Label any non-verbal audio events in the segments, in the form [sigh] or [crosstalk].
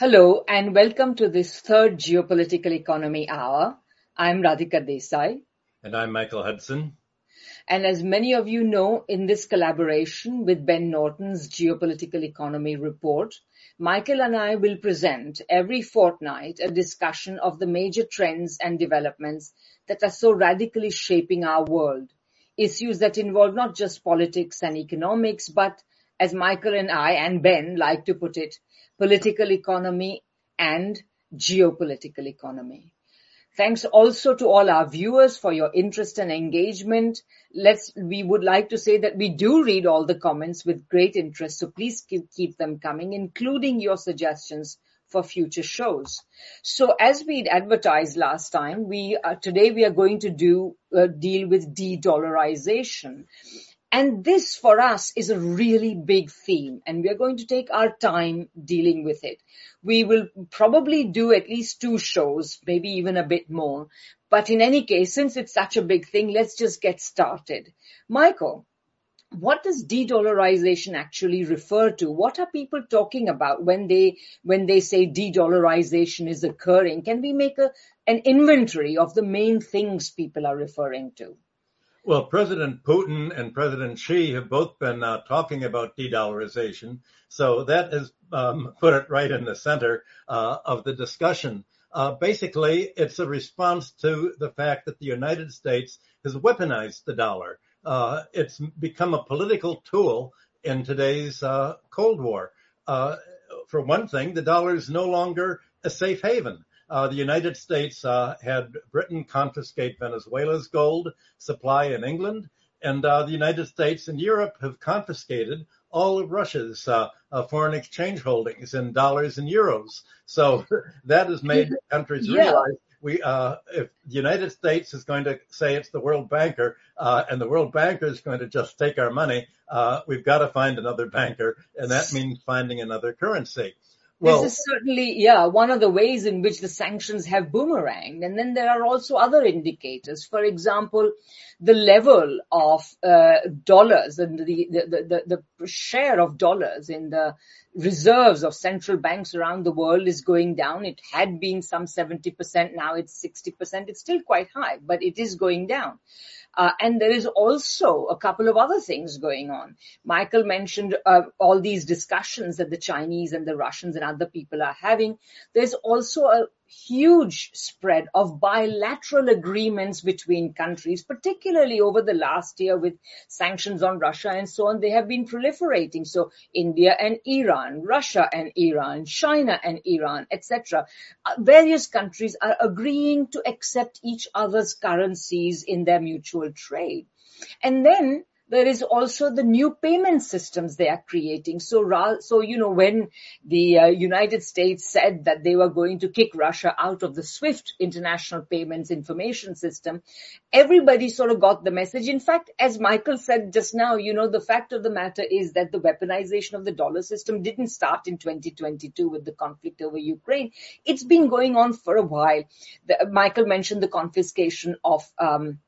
Hello and welcome to this third Geopolitical Economy Hour. I'm Radhika Desai. And I'm Michael Hudson. And as many of you know, in this collaboration with Ben Norton's Geopolitical Economy Report, Michael and I will present every fortnight a discussion of the major trends and developments that are so radically shaping our world. Issues that involve not just politics and economics, but as Michael and I and Ben like to put it, political economy and geopolitical economy. Thanks also to all our viewers for your interest and engagement. Let's, we would like to say that we do read all the comments with great interest, so please keep, keep them coming, including your suggestions for future shows. So as we'd advertised last time, we uh, today we are going to do uh, deal with de-dollarization. And this for us is a really big theme and we are going to take our time dealing with it. We will probably do at least two shows, maybe even a bit more. But in any case, since it's such a big thing, let's just get started. Michael, what does de-dollarization actually refer to? What are people talking about when they, when they say de-dollarization is occurring? Can we make a, an inventory of the main things people are referring to? Well, President Putin and President Xi have both been uh, talking about de-dollarization, so that has um, put it right in the center uh, of the discussion. Uh, basically, it's a response to the fact that the United States has weaponized the dollar. Uh, it's become a political tool in today's uh, Cold War. Uh, for one thing, the dollar is no longer a safe haven. Uh, the United States uh, had Britain confiscate Venezuela's gold supply in England, and uh, the United States and Europe have confiscated all of Russia's uh, uh, foreign exchange holdings in dollars and euros. So [laughs] that has made countries yeah. realize we, uh, if the United States is going to say it's the world banker, and the world banker is going to just take our money, we've got to find another banker, and that means finding another currency. Well, this is certainly, yeah, one of the ways in which the sanctions have boomeranged. And then there are also other indicators. For example, the level of uh, dollars and the, the, the, the share of dollars in the reserves of central banks around the world is going down. It had been some 70%. Now it's 60%. It's still quite high, but it is going down. Uh, and there is also a couple of other things going on. Michael mentioned uh, all these discussions that the Chinese and the Russians and other people are having. There's also a huge spread of bilateral agreements between countries, particularly over the last year with sanctions on Russia and so on. They have been proliferating. So India and Iran, Russia and Iran, China and Iran, etc. Uh, various countries are agreeing to accept each other's currencies in their mutual trade. And then there is also the new payment systems they are creating. So, so you know, when the uh, United States said that they were going to kick Russia out of the SWIFT international payments information system, everybody sort of got the message. In fact, as Michael said just now, you know, the fact of the matter is that the weaponization of the dollar system didn't start in 2022 with the conflict over Ukraine. It's been going on for a while. The, Michael mentioned the confiscation of, um,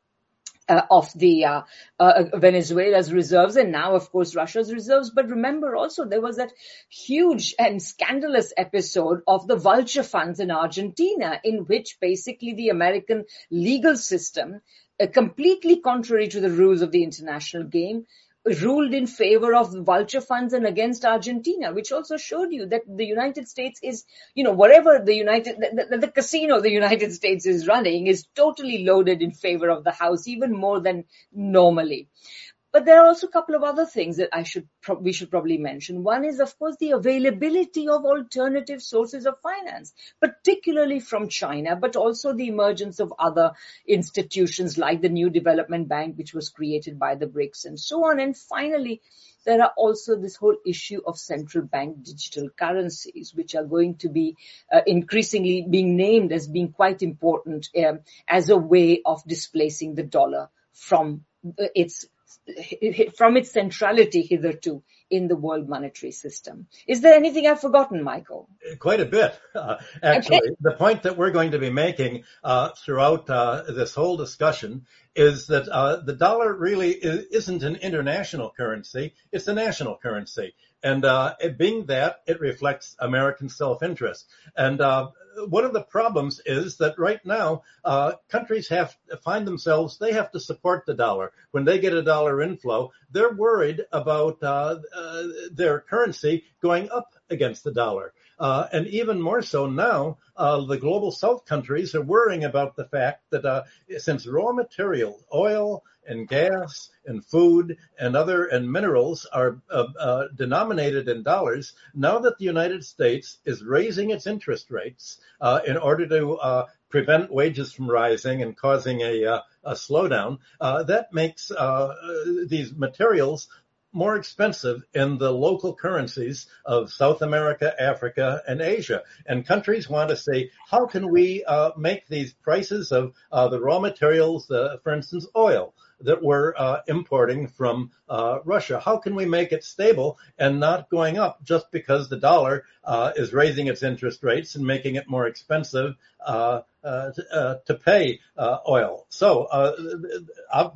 uh, of the uh, uh, Venezuela's reserves and now, of course, Russia's reserves. But remember also there was that huge and scandalous episode of the vulture funds in Argentina in which basically the American legal system, uh, completely contrary to the rules of the international game, ruled in favor of vulture funds and against Argentina, which also showed you that the United States is, you know, whatever the United, the, the, the, casino the United States is running is totally loaded in favor of the House, even more than normally. But there are also a couple of other things that I should pro- we should probably mention. One is, of course, the availability of alternative sources of finance, particularly from China, but also the emergence of other institutions like the New Development Bank, which was created by the BRICS and so on. And finally, there are also this whole issue of central bank digital currencies, which are going to be uh, increasingly being named as being quite important um, as a way of displacing the dollar from its from its centrality hitherto in the world monetary system. Is there anything I've forgotten, Michael? Quite a bit, uh, actually. Okay. The point that we're going to be making uh, throughout uh, this whole discussion is that uh, the dollar really is, not an international currency; it's a national currency. And uh, being that, it reflects American self-interest. And uh, one of the problems is that right now uh, countries have find themselves they have to support the dollar when they get a dollar inflow they're worried about uh, uh, their currency going up against the dollar uh, and even more so now, uh, the global south countries are worrying about the fact that uh, since raw materials, oil and gas and food and other and minerals are uh, uh, denominated in dollars, now that the United States is raising its interest rates uh, in order to prevent wages from rising and causing a, a slowdown, that makes these materials more expensive in the local currencies of South America, Africa, and Asia. And countries want to say, how can we uh, make these prices of uh, the raw materials, uh, for instance, oil, that we're uh, importing from uh, Russia. How can we make it stable and not going up just because the dollar uh, is raising its interest rates and making it more expensive uh, uh, uh, to pay oil? So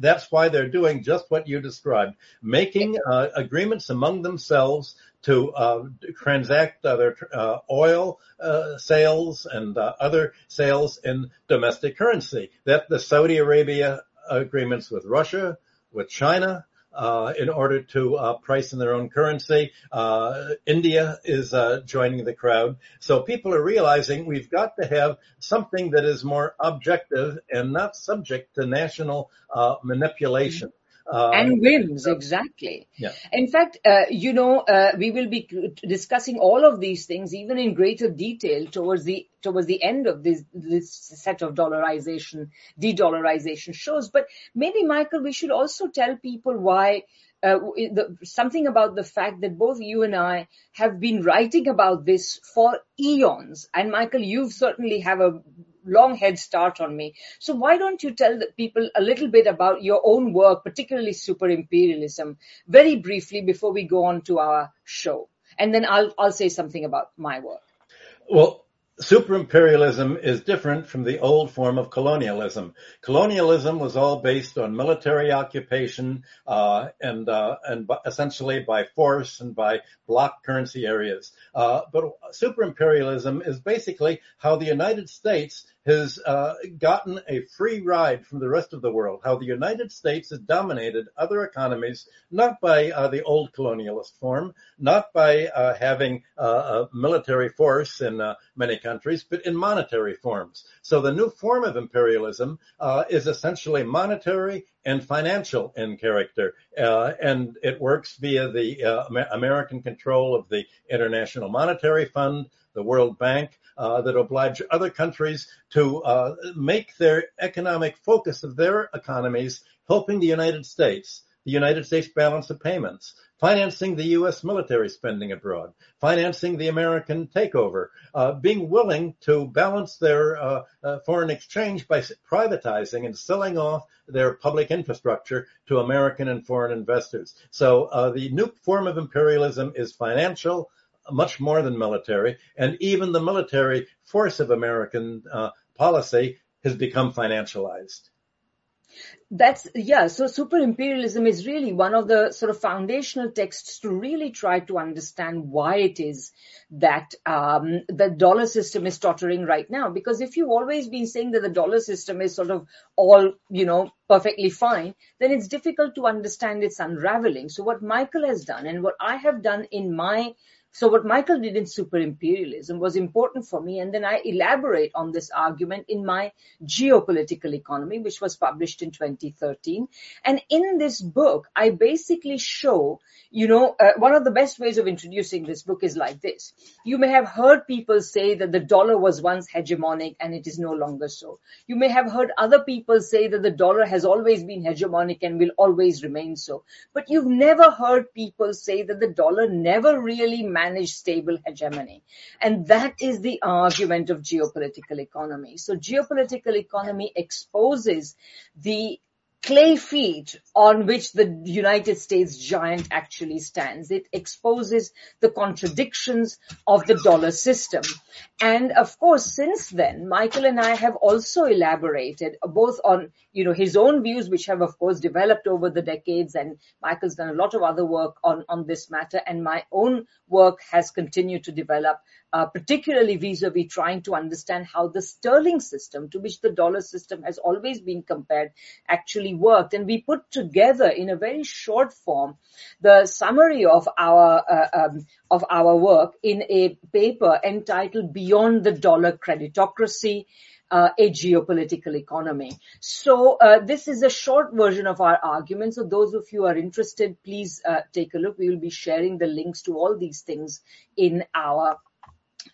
that's why they're doing just what you described, making agreements among themselves to uh, transact their uh, oil uh, sales and other sales in domestic currency. That the Saudi Arabia agreements with Russia, with China, uh, in order to uh, price in their own currency. Uh, India is uh, joining the crowd. So people are realizing we've got to have something that is more objective and not subject to national uh, manipulation. Uh, and whims, exactly. Yeah. In fact, uh, you know, uh, we will be discussing all of these things even in greater detail towards the towards the end of this this set of dollarization, de-dollarization shows. But maybe, Michael, we should also tell people why uh, the, something about the fact that both you and I have been writing about this for eons. And Michael, you certainly have a long head start on me. So why don't you tell the people a little bit about your own work, particularly super imperialism, very briefly before we go on to our show, and then I'll I'll say something about my work. Well, super imperialism is different from the old form of colonialism. Colonialism was all based on military occupation uh, and uh, and essentially by force and by block currency areas. Uh, but superimperialism is basically how the United States has uh, gotten a free ride from the rest of the world, how the United States has dominated other economies, not by uh, the old colonialist form, not by uh, having uh, a military force in uh, many countries, but in monetary forms. So the new form of imperialism uh, is essentially monetary and financial in character. And it works via the American control of the International Monetary Fund, the World Bank, uh, that oblige other countries to uh, make their economic focus of their economies helping the United States, the United States balance of payments, financing the U.S. military spending abroad, financing the American takeover, uh, being willing to balance their uh, uh, foreign exchange by privatizing and selling off their public infrastructure to American and foreign investors. So uh, the new form of imperialism is financial, much more than military, and even the military force of American uh, policy has become financialized. That's, yeah, so super imperialism is really one of the sort of foundational texts to really try to understand why it is that um, the dollar system is tottering right now. Because if you've always been saying that the dollar system is sort of all, you know, perfectly fine, then it's difficult to understand its unraveling. So what Michael has done and what I have done in my so what Michael did in super imperialism was important for me. And then I elaborate on this argument in my geopolitical economy, which was published in 2013. And in this book, I basically show, you know, uh, one of the best ways of introducing this book is like this. You may have heard people say that the dollar was once hegemonic and it is no longer so. You may have heard other people say that the dollar has always been hegemonic and will always remain so. But you've never heard people say that the dollar never really manage stable hegemony. And that is the argument of geopolitical economy. So geopolitical economy exposes the clay feet on which the United States giant actually stands. It exposes the contradictions of the dollar system. And of course, since then, Michael and I have also elaborated both on, you know, his own views, which have of course developed over the decades. And Michael's done a lot of other work on, on this matter. And my own work has continued to develop uh, particularly vis-a-vis trying to understand how the sterling system, to which the dollar system has always been compared, actually worked. And we put together in a very short form the summary of our uh, um, of our work in a paper entitled "Beyond the Dollar Creditocracy." Uh, a geopolitical economy. So uh, this is a short version of our argument. So those of you who are interested, please uh, take a look. We will be sharing the links to all these things in our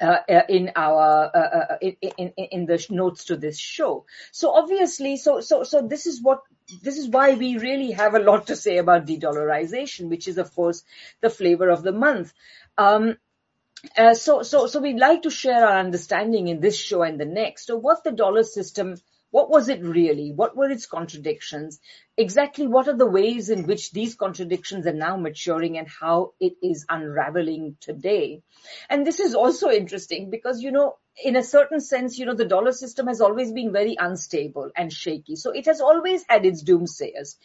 uh, uh, in our uh, in, in, in the notes to this show. So obviously, so so so this is what this is why we really have a lot to say about de-dollarization, which is of course the flavor of the month. Um, uh, so so so we'd like to share our understanding in this show and the next of what the dollar system what was it really? What were its contradictions? Exactly what are the ways in which these contradictions are now maturing and how it is unraveling today? And this is also interesting because, you know, in a certain sense, you know, the dollar system has always been very unstable and shaky. So it has always had its doomsayers.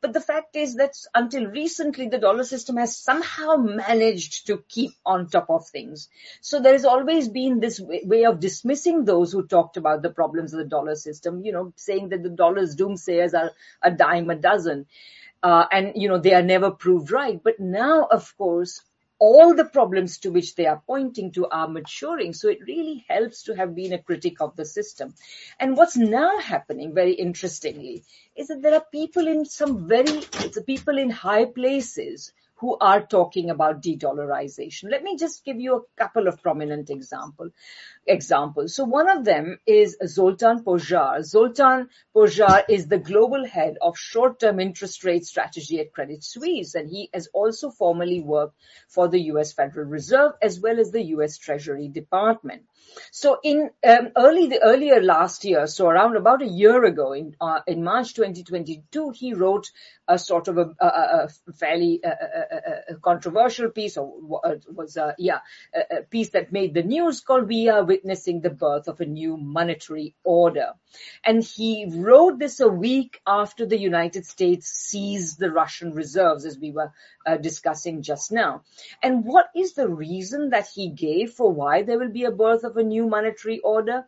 But the fact is that until recently, the dollar system has somehow managed to keep on top of things. So there has always been this way of dismissing those who talked about the problems of the dollar system, you know, saying that the dollar's doomsayers are a dime a dozen. Uh, and, you know, they are never proved right. But now, of course, all the problems to which they are pointing to are maturing. So it really helps to have been a critic of the system. And what's now happening, very interestingly, is that there are people in some very, it's the people in high places who are talking about de-dollarization. Let me just give you a couple of prominent example, examples. So one of them is Zoltan Pozsar. Zoltan Pozsar is the global head of short-term interest rate strategy at Credit Suisse, and he has also formerly worked for the U.S. Federal Reserve as well as the U.S. Treasury Department. So in um, early the earlier last year, so around about a year ago, in uh, in March 2022, he wrote a sort of a, a, a fairly a, controversial piece, or was uh, yeah a, piece that made the news called "We Are Witnessing the Birth of a New Monetary Order," and he wrote this a week after the United States seized the Russian reserves, as we were uh, discussing just now. And what is the reason that he gave for why there will be a birth of a new monetary order?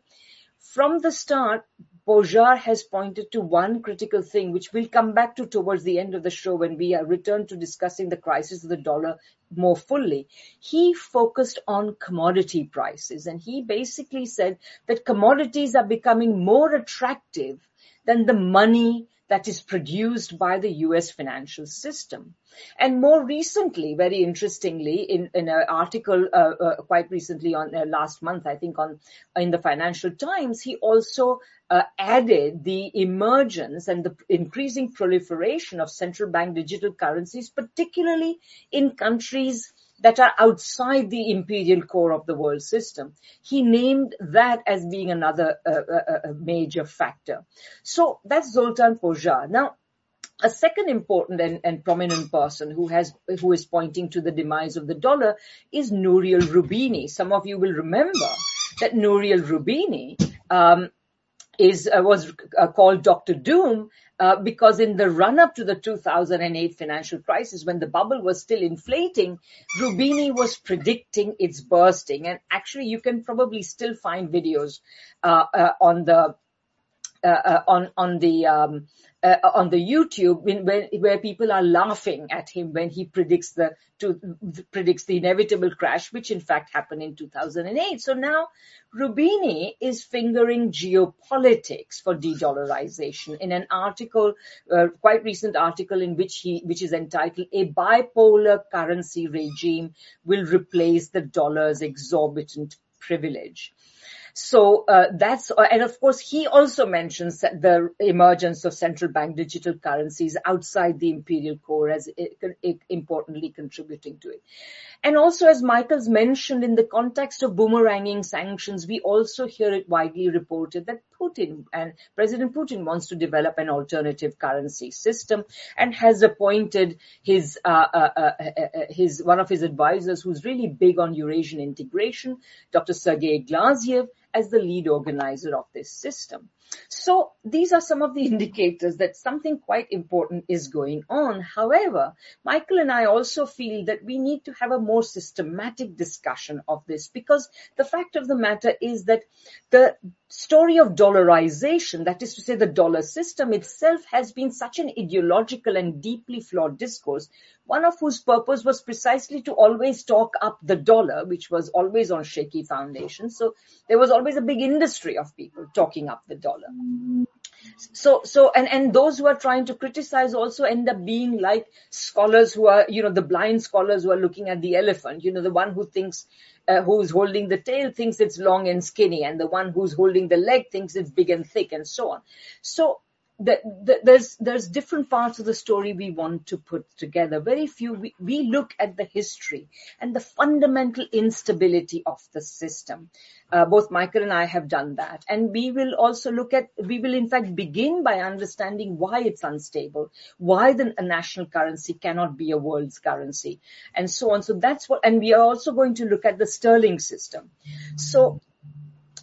From the start, Pozsar has pointed to one critical thing, which we'll come back to towards the end of the show when we return to discussing the crisis of the dollar more fully. He focused on commodity prices and he basically said that commodities are becoming more attractive than the money that is produced by the US financial system. And more recently, very interestingly, in, in an article uh, uh, quite recently on uh, last month, I think on in the Financial Times, he also uh, added the emergence and the increasing proliferation of central bank digital currencies, particularly in countries that are outside the imperial core of the world system. He named that as being another uh, uh, uh, major factor. So that's Zoltan Pozsar. Now, a second important and, and, prominent person who has who is pointing to the demise of the dollar is Nouriel Roubini. Some of you will remember that Nouriel Roubini um, is uh, was uh, called Dr. Doom uh, because in the run up to the 2008 financial crisis, when the bubble was still inflating, Roubini was predicting its bursting. And actually, you can probably still find videos uh, uh, on the uh, on on the um, uh, on the YouTube when, when, where people are laughing at him when he predicts the to, predicts the inevitable crash, which in fact happened in 2008. So now Roubini is fingering geopolitics for de-dollarization in an article, uh, quite recent article in which he, which is entitled "A Bipolar Currency Regime Will Replace the Dollar's Exorbitant Privilege." So uh, that's, uh, and of course, he also mentions the emergence of central bank digital currencies outside the imperial core as importantly contributing to it. And also, as Michael's mentioned, in the context of boomeranging sanctions, we also hear it widely reported that Putin. And President Putin wants to develop an alternative currency system and has appointed his, uh, uh, uh, uh his, one of his advisors who's really big on Eurasian integration, Dr. Sergei Glaziev, as the lead organizer of this system. So these are some of the [laughs] indicators that something quite important is going on. However, Michael and I also feel that we need to have a more systematic discussion of this because the fact of the matter is that the story of dollarization, that is to say the dollar system itself has been such an ideological and deeply flawed discourse, one of whose purpose was precisely to always talk up the dollar, which was always on shaky foundations. So there was always a big industry of people talking up the dollar. So, so, and, and those who are trying to criticize also end up being like scholars who are, you know, the blind scholars who are looking at the elephant, you know, the one who thinks uh, who's holding the tail thinks it's long and skinny, and the one who's holding the leg thinks it's big and thick, and so on. So the, the, there's there's different parts of the story we want to put together. Very few. We, we look at the history and the fundamental instability of the system. Uh, both Michael and I have done that, and we will also look at. We will in fact begin by understanding why it's unstable, why the a national currency cannot be a world's currency, and so on. So that's what. And we are also going to look at the sterling system. So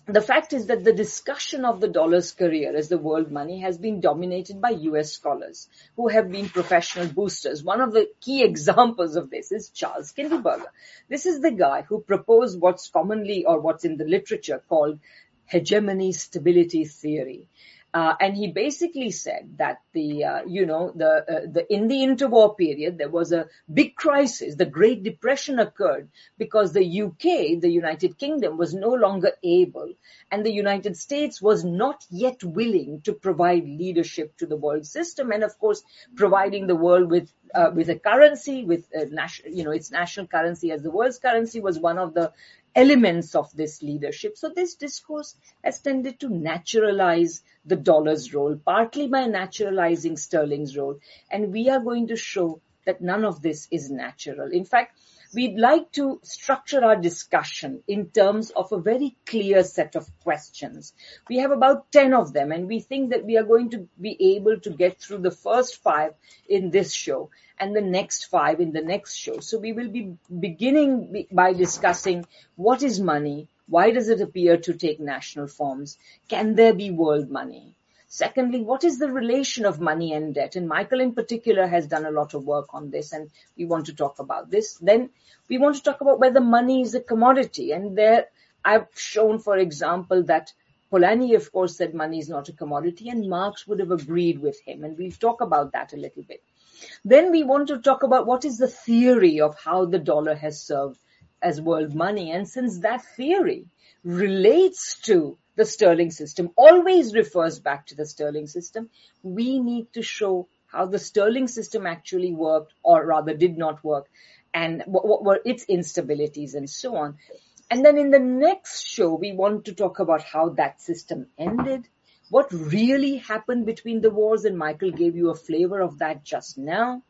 the fact is that the discussion of the dollar's career as the world money has been dominated by US scholars who have been professional boosters. One of the key examples of this is Charles Kindleberger. This is the guy who proposed what's commonly or what's in the literature called hegemony stability theory. Uh, and he basically said that the, uh, you know, the, uh, the, in the interwar period, there was a big crisis. The Great Depression occurred because the UK, the United Kingdom, was no longer able and the United States was not yet willing to provide leadership to the world system. And of course, providing the world with, uh, with a currency, with a national, you know, its national currency as the world's currency was one of the elements of this leadership. So this discourse has tended to naturalize the dollar's role, partly by naturalizing sterling's role. And we are going to show that none of this is natural. In fact, we'd like to structure our discussion in terms of a very clear set of questions. We have about 10 of them and we think that we are going to be able to get through the first five in this show and the next five in the next show. So we will be beginning by discussing what is money? Why does it appear to take national forms? Can there be world money? Secondly, what is the relation of money and debt? And Michael in particular has done a lot of work on this and we want to talk about this. Then we want to talk about whether money is a commodity. And there I've shown, for example, that Polanyi, of course, said money is not a commodity and Marx would have agreed with him. And we'll talk about that a little bit. Then we want to talk about what is the theory of how the dollar has served as world money. And since that theory relates to the sterling system, always refers back to the sterling system. We need to show how the sterling system actually worked or rather did not work and what, what were its instabilities and so on. And then in the next show, we want to talk about how that system ended, what really happened between the wars, and Michael gave you a flavor of that just now.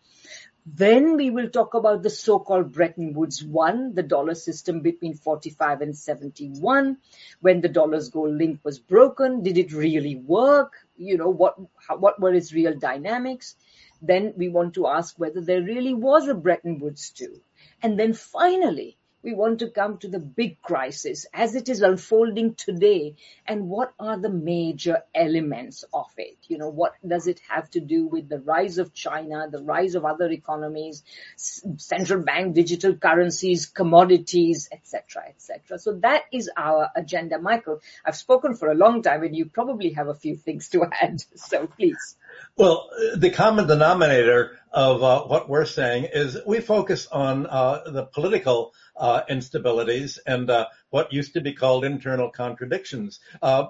Then we will talk about the so-called Bretton Woods one, the dollar system between 45 and 71, when the dollar's gold link was broken. Did it really work? You know, what, how, what were its real dynamics? Then we want to ask whether there really was a Bretton Woods two. And then finally, we want to come to the big crisis as it is unfolding today. And what are the major elements of it? You know what does it have to do with the rise of china the rise of other economies central bank digital currencies commodities etc etc so that is our agenda. Michael i've spoken for a long time and you probably have a few things to [laughs] add. So please. Well, the common denominator of uh, what we're saying is we focus on uh, the political uh, instabilities and uh, what used to be called internal contradictions. Uh,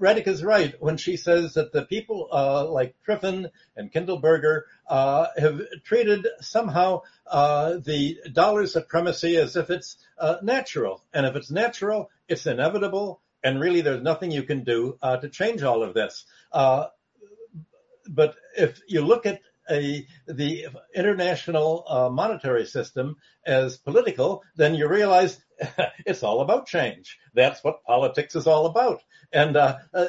Radhika is right when she says that the people uh, like Triffin and Kindleberger uh, have treated somehow uh, the dollar supremacy as if it's natural, and if it's natural, it's inevitable, and really there's nothing you can do to change all of this. But if you look at a, the international uh, monetary system as political, then you realize [laughs] it's all about change. That's what politics is all about. And uh, uh,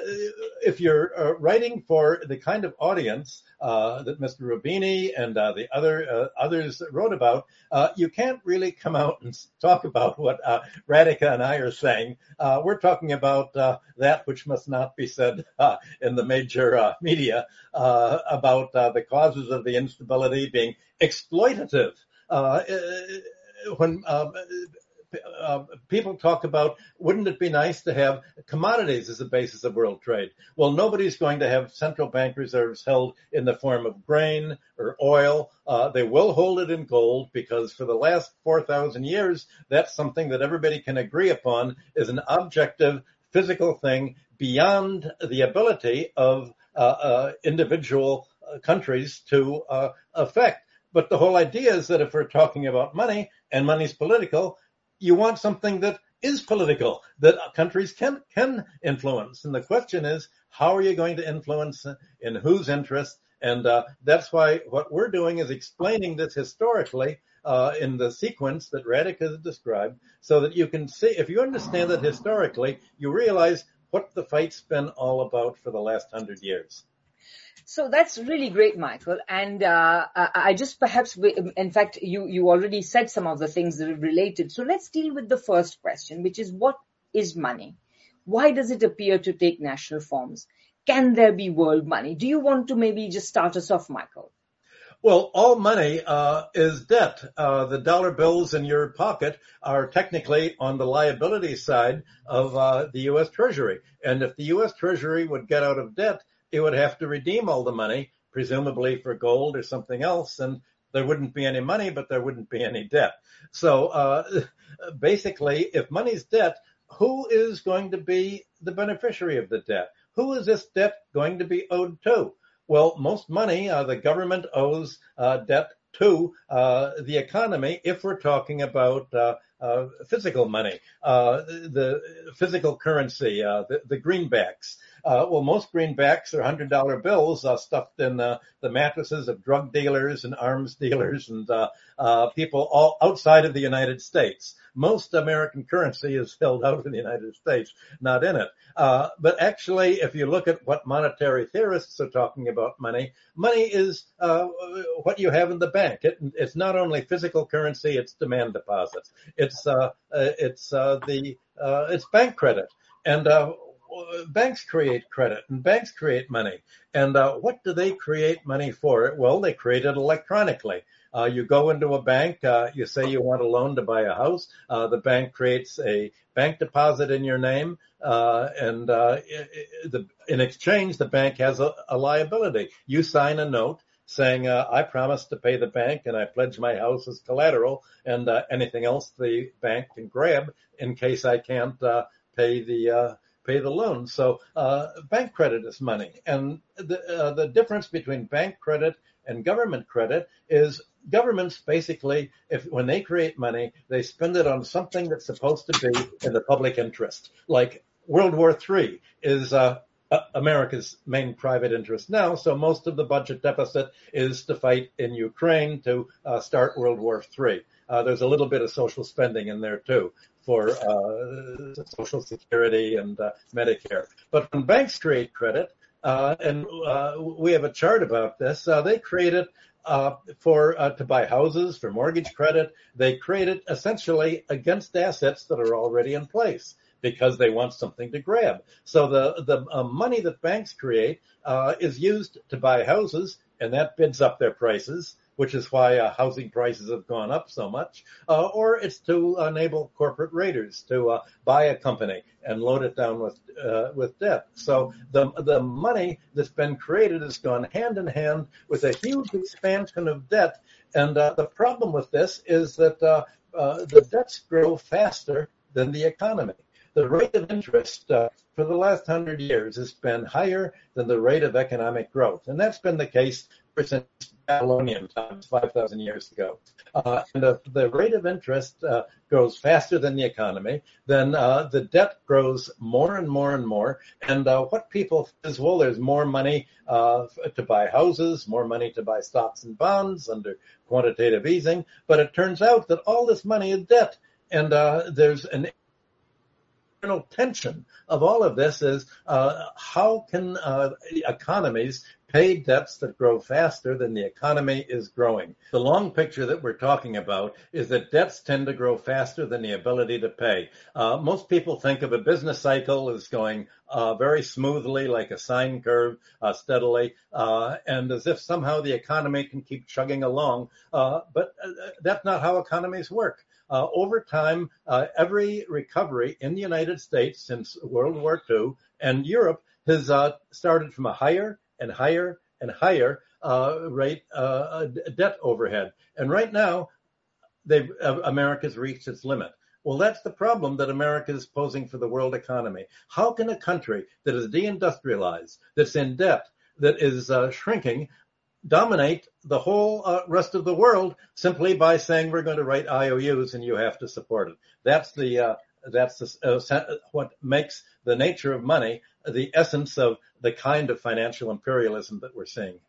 if you're uh, writing for the kind of audience uh, that Mr. Roubini and uh, the other uh, others wrote about, you can't really come out and talk about what Radhika and I are saying. we're talking about that which must not be said in the major media about the causes of the instability being exploitative. when um, uh, people talk about wouldn't it be nice to have commodities as the basis of world trade? Well, nobody's going to have central bank reserves held in the form of grain or oil. Uh, they will hold it in gold because for the last 4,000 years, that's something that everybody can agree upon is an objective physical thing beyond the ability of uh, uh individual uh, countries to uh, affect. But the whole idea is that if we're talking about money and money's political, you want something that is political that countries can can influence. And the question is, how are you going to influence in whose interest? And uh, that's why what we're doing is explaining this historically uh, in the sequence that Radhika has described, so that you can see, if you understand it historically, you realize what the fight's been all about for the last hundred years. So that's really great, Michael. And uh, I just perhaps, in fact, you you already said some of the things that are related. So let's deal with the first question, which is what is money? Why does it appear to take national forms? Can there be world money? Do you want to maybe just start us off, Michael? Well, all money uh, is debt. Uh, the dollar bills in your pocket are technically on the liability side of uh, the U.S. Treasury. And if the U.S. Treasury would get out of debt, it would have to redeem all the money, presumably for gold or something else, and there wouldn't be any money, but there wouldn't be any debt. So uh, basically, if money's debt, who is going to be the beneficiary of the debt? Who is this debt going to be owed to? Well, most money, uh, the government owes uh, debt to uh, the economy if we're talking about uh, uh, physical money, the physical currency, the, the, greenbacks. Uh, well, most greenbacks are hundred dollar bills uh, stuffed in the mattresses of drug dealers and arms [laughs] dealers and people all outside of the United States most American currency is held out in the United States, not in it. Uh, but actually, if you look at what monetary theorists are talking about money, money is uh, what you have in the bank. It, it's not only physical currency; it's demand deposits. It's uh, uh it's uh, the uh, it's bank credit, and banks create credit and banks create money. And uh, what do they create money for? Well, they create it electronically. Uh, you go into a bank, uh, you say you want a loan to buy a house. Uh, the bank creates a bank deposit in your name, uh, and uh, the, in exchange, the bank has a, a, liability. You sign a note saying, uh, "I promise to pay the bank, and I pledge my house as collateral, and anything else the bank can grab in case I can't pay the." Pay the loan. So bank credit is money, and the the difference between bank credit and government credit is governments basically, if when they create money, they spend it on something that's supposed to be in the public interest. Like World War III is uh, America's main private interest now, so most of the budget deficit is to fight in Ukraine to uh, start World War III. Uh, there's a little bit of social spending in there too for uh, Social Security and uh, Medicare. But when banks create credit, uh, and uh, we have a chart about this. Uh, they created uh, for to buy houses for mortgage credit. They created essentially against assets that are already in place because they want something to grab. So the the money that banks create is used to buy houses, and that bids up their prices which is why uh, housing prices have gone up so much, uh, or it's to enable corporate raiders to uh, buy a company and load it down with uh, with debt. So the the money that's been created has gone hand in hand with a huge expansion of debt, and uh, the problem with this is that uh, the debts grow faster than the economy. The rate of interest for the last hundred years has been higher than the rate of economic growth, and that's been the case since Babylonian times, 5,000 years ago. Uh, and if the rate of interest uh, grows faster than the economy, then uh, the debt grows more and more and more. And uh, what people is, well, there's more money uh, to buy houses, more money to buy stocks and bonds under quantitative easing. But it turns out that all this money is debt. and uh, there's an internal tension of all of this is uh, how can uh, economies pay debts that grow faster than the economy is growing. The long picture that we're talking about is that debts tend to grow faster than the ability to pay. Uh, most people think of a business cycle as going uh, very smoothly, like a sine curve, uh, steadily, uh, and as if somehow the economy can keep chugging along. Uh, but uh, that's not how economies work. Uh, over time, uh, every recovery in the United States since World War II and Europe has uh, started from a higher and higher and higher uh, rate uh, debt overhead. And right now, uh, America's reached its limit. Well, that's the problem that America is posing for the world economy. How can a country that is deindustrialized, that's in debt, that is uh, shrinking, dominate the whole uh, rest of the world simply by saying we're going to write IOUs and you have to support it? That's the uh, that's the, uh, what makes the nature of money the essence of the kind of financial imperialism that we're seeing.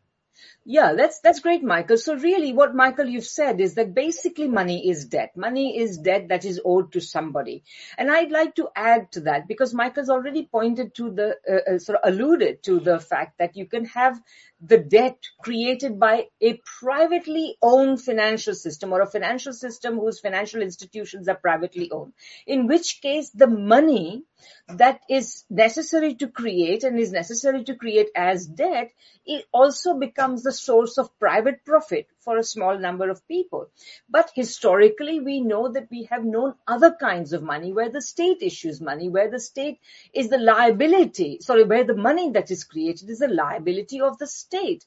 Yeah, that's that's great, Michael. So really, what Michael you've said is that basically money is debt. Money is debt that is owed to somebody, and I'd like to add to that because Michael's already pointed to the uh, uh, sort of alluded to the fact that you can have the debt created by a privately owned financial system or a financial system whose financial institutions are privately owned. In which case, the money that is necessary to create and is necessary to create as debt, it also becomes the source of private profit for a small number of people. But historically, we know that we have known other kinds of money where the state issues money, where the state is the liability, sorry, where the money that is created is the liability of the state.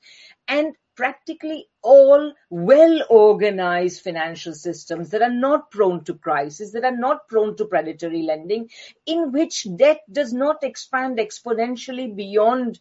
And practically all well organized financial systems that are not prone to crisis, that are not prone to predatory lending, in which debt does not expand exponentially beyond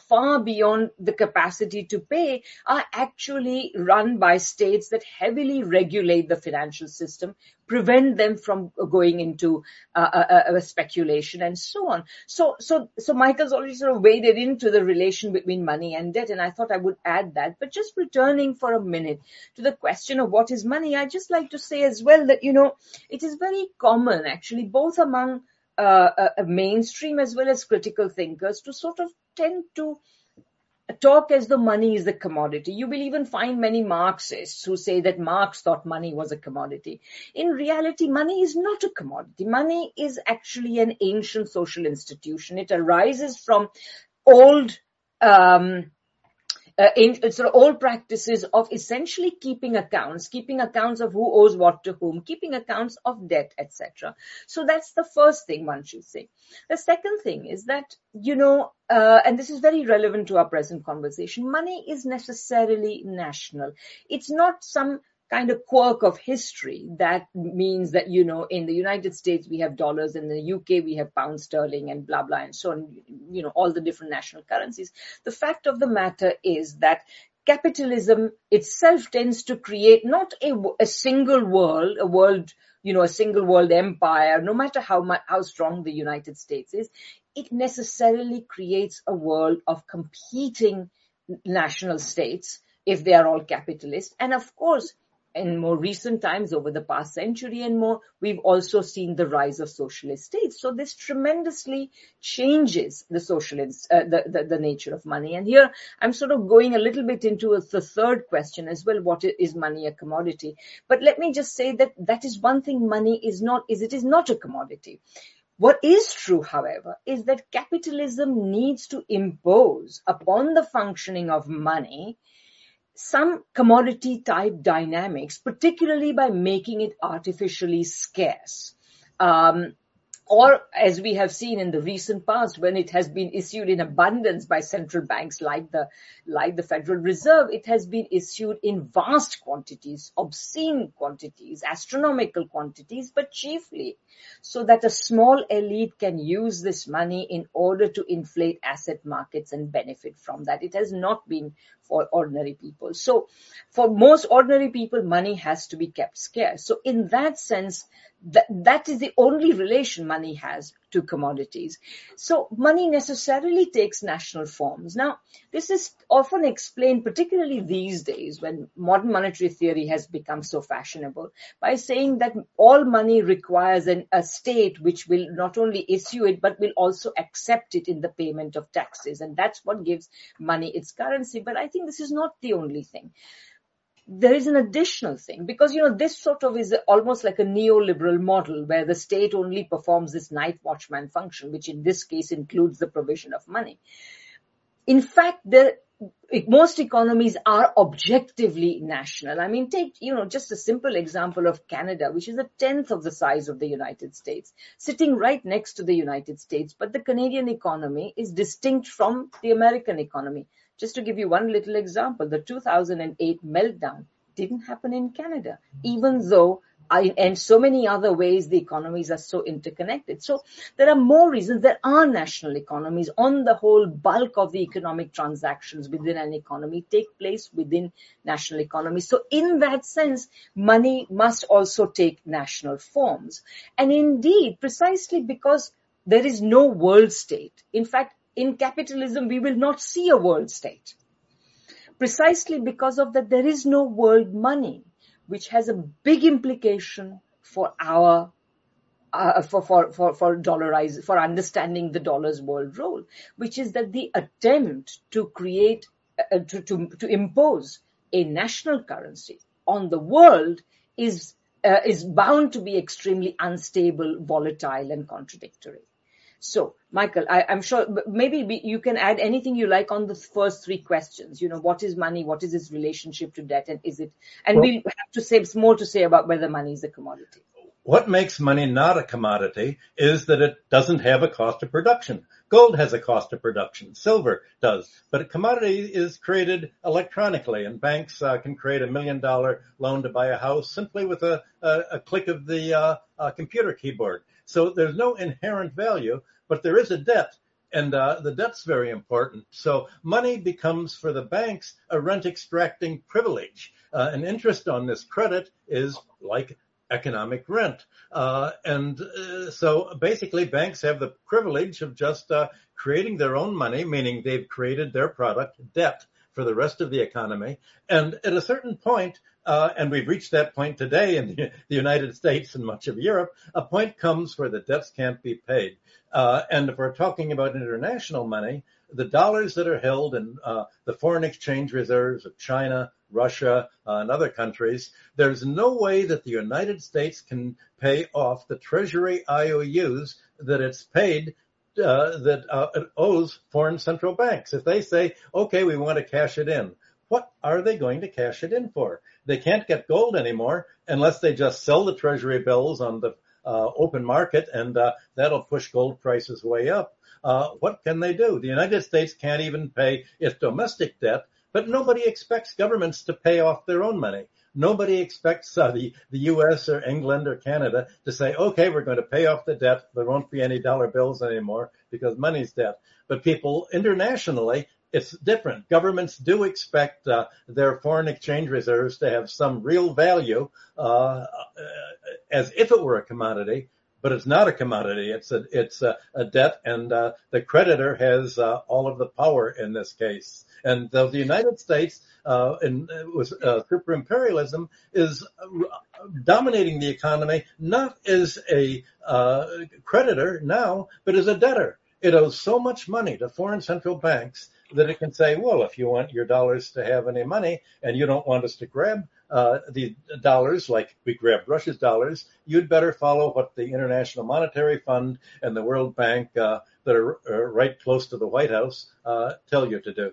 far beyond the capacity to pay are actually run by states that heavily regulate the financial system, prevent them from going into uh, a, uh, uh, a speculation and so on. So, so, so Michael's already sort of waded into the relation between money and debt, and I thought I would add that. But just returning for a minute to the question of what is money, I just like to say as well that you know it is very common actually both among uh, a mainstream as well as critical thinkers to sort of tend to talk as though money is a commodity. You will even find many Marxists who say that Marx thought money was a commodity. In reality, money is not a commodity. Money is actually an ancient social institution. It arises from old um, uh, in sort of old practices of essentially keeping accounts, keeping accounts of who owes what to whom, keeping accounts of debt, etc. So that's the first thing one should say. The second thing is that, you know, uh, and this is very relevant to our present conversation, money is necessarily national. It's not some kind of quirk of history that means that you know in the united states we have dollars in the uk we have pound sterling and blah blah and so on you know all the different national currencies. The fact of the matter is that capitalism itself tends to create not a, a single world a world you know a single world empire no matter how much how strong the united states is it necessarily creates a world of competing national states if they are all capitalist. And of course in more recent times over the past century and more, we've also seen the rise of socialist states. So this tremendously changes the socialist, uh, the, the, the, nature of money. And here I'm sort of going a little bit into the third question as well. What is money a commodity? But let me just say that that is one thing money is not, is it is not a commodity. What is true, however, is that capitalism needs to impose upon the functioning of money some commodity type dynamics, particularly by making it artificially scarce. Um, or as we have seen in the recent past when it has been issued in abundance by central banks like the like the federal reserve it has been issued in vast quantities obscene quantities astronomical quantities but chiefly so that a small elite can use this money in order to inflate asset markets and benefit from that it has not been for ordinary people. So for most ordinary people, money has to be kept scarce. So in that sense, that, that is the only relation money has to commodities. So money necessarily takes national forms. Now, this is often explained, particularly these days when modern monetary theory has become so fashionable, by saying that all money requires an, a state which will not only issue it, but will also accept it in the payment of taxes. And that's what gives money its currency. But I think this is not the only thing there is an additional thing because you know this sort of is almost like a neoliberal model where the state only performs this night watchman function which in this case includes the provision of money in fact there most economies are objectively national. I mean, take, you know, just a simple example of Canada, which is a tenth of the size of the United States, sitting right next to the United States. But the Canadian economy is distinct from the American economy. Just to give you one little example, the 2008 meltdown didn't happen in Canada, even though I, so many other ways the economies are so interconnected. So there are more reasons. There are national economies. On the whole, bulk of the economic transactions within an economy take place within national economies. So in that sense, money must also take national forms. And indeed, precisely because there is no world state. In fact, in capitalism, we will not see a world state. Precisely because of that, there is no world money, which has a big implication for our uh, for, for, for, for dollarize, for understanding the dollar's world role, which is that the attempt to create, uh, to, to, to impose a national currency on the world is, uh, is bound to be extremely unstable, volatile, and contradictory. So, Michael, I, am sure maybe you can add anything you like on the first three questions. You know, what is money? What is its relationship to debt? And is it, and well, we'll have to say more to say about whether money is a commodity. What makes money not a commodity is that it doesn't have a cost of production. Gold has a cost of production. Silver does. But a commodity is created electronically and banks uh, can create a million dollar loan to buy a house simply with a, a, a click of the uh, uh, computer keyboard. So there's no inherent value, but there is a debt. And uh, the debt's very important. So money becomes for the banks a rent extracting privilege. Uh, interest on this credit is like economic rent. Uh, and uh, so basically banks have the privilege of just uh, creating their own money, meaning they've created their product debt for the rest of the economy. And at a certain point, uh, and we've reached that point today in the, the, United States and much of Europe, a point comes where the debts can't be paid. Uh, and if we're talking about international money, the dollars that are held in uh, the foreign exchange reserves of China, Russia, uh, and other countries, there's no way that the United States can pay off the Treasury IOUs that it's paid uh, that uh, owes foreign central banks. If they say, okay, we want to cash it in, what are they going to cash it in for? They can't get gold anymore unless they just sell the treasury bills on the uh, open market and uh, that'll push gold prices way up. Uh, what can they do? The United States can't even pay its domestic debt, but nobody expects governments to pay off their own money. Nobody expects uh, the, the U.S. or England or Canada to say, okay, we're going to pay off the debt. There won't be any dollar bills anymore because money's debt. But people internationally, it's different. Governments do expect uh, their foreign exchange reserves to have some real value uh, uh as if it were a commodity, but it's not a commodity. It's a it's a, a debt, and uh, the creditor has uh, all of the power in this case. And the, the United States uh, in, with uh, super imperialism is dominating the economy not as a uh, creditor now, but as a debtor. It owes so much money to foreign central banks that it can say, well, if you want your dollars to have any money and you don't want us to grab uh, the dollars like we grabbed Russia's dollars, you'd better follow what the International Monetary Fund and the World Bank uh, that are, are, right close to the White House uh, tell you to do.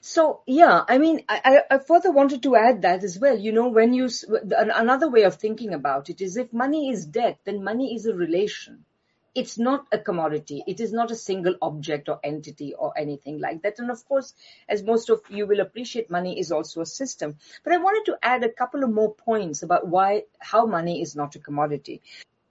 So yeah, I mean, I, I further wanted to add that as well. You know, when you another way of thinking about it is if money is debt, then money is a relation. It's not a commodity. It is not a single object or entity or anything like that. And of course, as most of you will appreciate, money is also a system. But I wanted to add a couple of more points about why, how money is not a commodity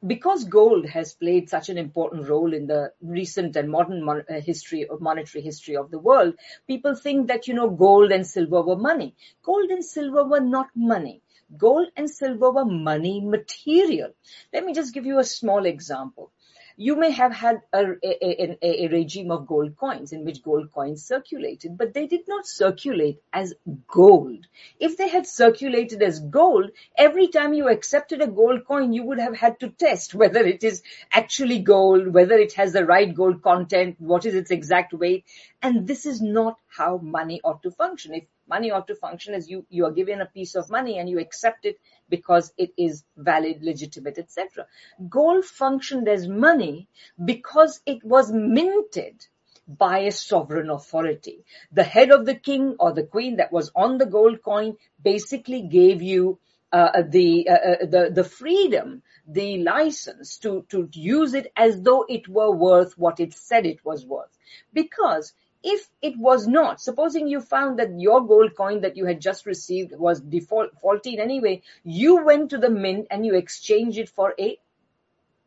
because gold has played such an important role in the recent and modern mon- uh, history of monetary history of the world, people think that, you know, gold and silver were money. Gold and silver were not money. Gold and silver were money material. Let me just give you a small example you may have had a, a, a, a, regime of gold coins in which gold coins circulated, but they did not circulate as gold. If they had circulated as gold, every time you accepted a gold coin, you would have had to test whether it is actually gold, whether it has the right gold content, what is its exact weight. And this is not how money ought to function. If money ought to function as you, you are given a piece of money and you accept it because it is valid, legitimate, etc. Gold functioned as money because it was minted by a sovereign authority. The head of the king or the queen that was on the gold coin basically gave you uh, the, uh, uh the the freedom, the license to to use it as though it were worth what it said it was worth, because if it was not, supposing you found that your gold coin that you had just received was default, faulty in any way, you went to the mint and you exchanged it for a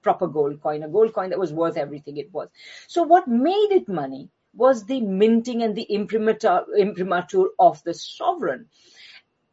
proper gold coin, a gold coin that was worth everything it was. So what made it money was the minting and the imprimatur, imprimatur of the sovereign.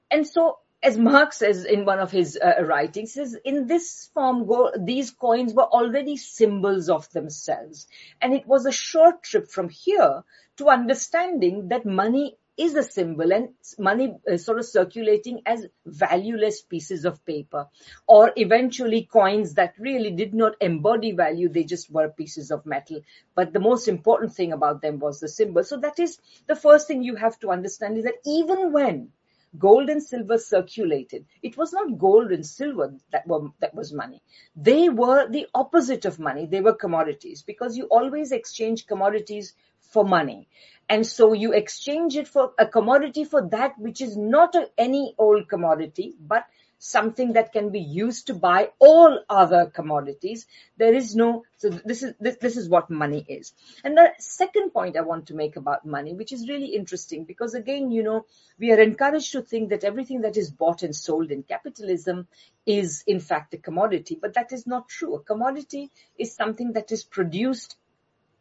And so as Marx says in one of his uh, writings, says in this form, these coins were already symbols of themselves. And it was a short trip from here to understanding that money is a symbol and money uh, sort of circulating as valueless pieces of paper. Or eventually coins that really did not embody value they just were pieces of metal. But the most important thing about them was the symbol. So that is the first thing you have to understand is that even when gold and silver circulated. It was not gold and silver that were that was money. They were the opposite of money. They were commodities because you always exchange commodities for money. And so you exchange it for a commodity for that which is not a, any old commodity, but something that can be used to buy all other commodities. There is no, so this is, this, this is what money is. And the second point I want to make about money, which is really interesting because again, you know, we are encouraged to think that everything that is bought and sold in capitalism is in fact a commodity, but that is not true. A commodity is something that is produced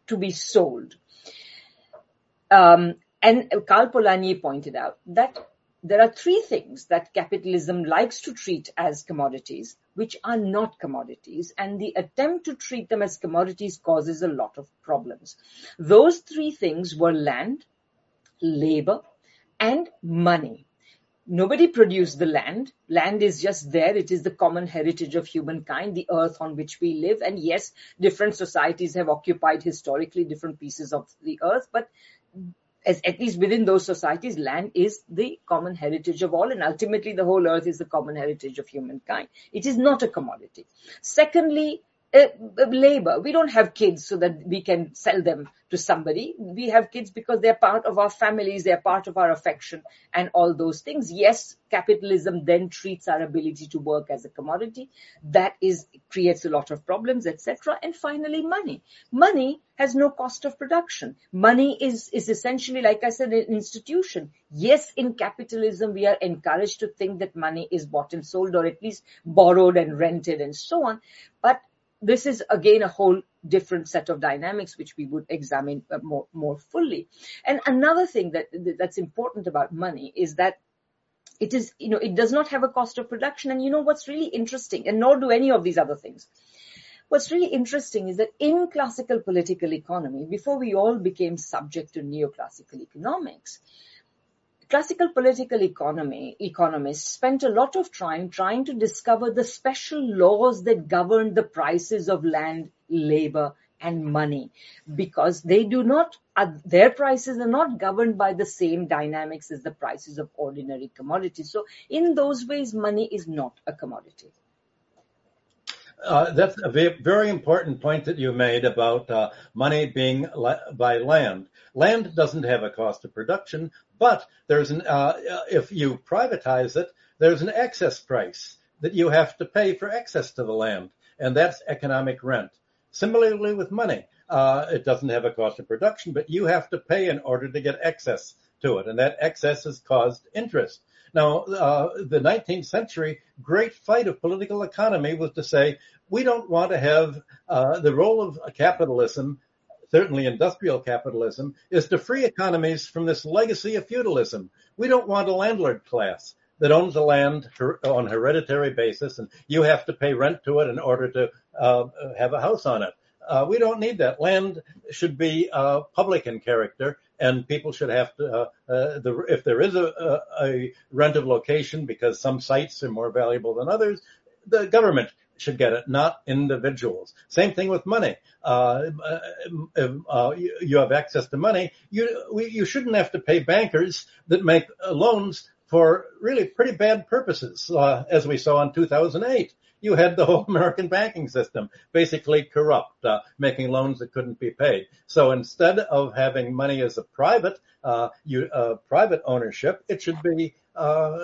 to be sold. Um, and Karl Polanyi pointed out that there are three things that capitalism likes to treat as commodities, which are not commodities, and the attempt to treat them as commodities causes a lot of problems. Those three things were land, labor, and money. Nobody produced the land. Land is just there. It is the common heritage of humankind, the earth on which we live. And yes, different societies have occupied historically different pieces of the earth, but as at least within those societies, land is the common heritage of all, and ultimately the whole earth is the common heritage of humankind. It is not a commodity. Secondly, Eh, eh, labor. We don't have kids so that we can sell them to somebody. We have kids because they're part of our families, they're part of our affection and all those things. Yes, capitalism then treats our ability to work as a commodity. That is, creates a lot of problems, etc. And finally, money. Money has no cost of production. Money is, is essentially, like I said, an institution. Yes, in capitalism, we are encouraged to think that money is bought and sold or at least borrowed and rented and so on. But this is again a whole different set of dynamics which we would examine uh, more, more fully. And another thing that that's important about money is that it is, you know, it does not have a cost of production. And you know what's really interesting, and nor do any of these other things. What's really interesting is that in classical political economy, before we all became subject to neoclassical economics, classical political economy economists spent a lot of time trying to discover the special laws that govern the prices of land, labor, and money. Because they do not uh, their prices are not governed by the same dynamics as the prices of ordinary commodities. So in those ways money is not a commodity uh, that's a very important point that you made about uh, money being by land. Land doesn't have a cost of production, but there's an uh, if you privatize it, there's an excess price that you have to pay for access to the land, and that's economic rent. Similarly with money, uh, it doesn't have a cost of production, but you have to pay in order to get access to it, and that excess has caused interest. Now, uh, the 19th century great fight of political economy was to say we don't want to have uh, the role of capitalism certainly industrial capitalism, is to free economies from this legacy of feudalism. We don't want a landlord class that owns the land on hereditary basis and you have to pay rent to it in order to uh, have a house on it. Uh, we don't need that. Land should be uh, public in character, and people should have to. Uh, uh, the, if there is a, a, rent of location because some sites are more valuable than others, the government should get it, not individuals. Same thing with money. Uh, uh, uh, you, you, have access to money. You we, you shouldn't have to pay bankers that make loans for really pretty bad purposes, uh, as we saw in 2008 you had the whole [laughs] American banking system basically corrupt, uh, making loans that couldn't be paid. So instead of having money as a private, uh, you, uh, private ownership, it should be uh,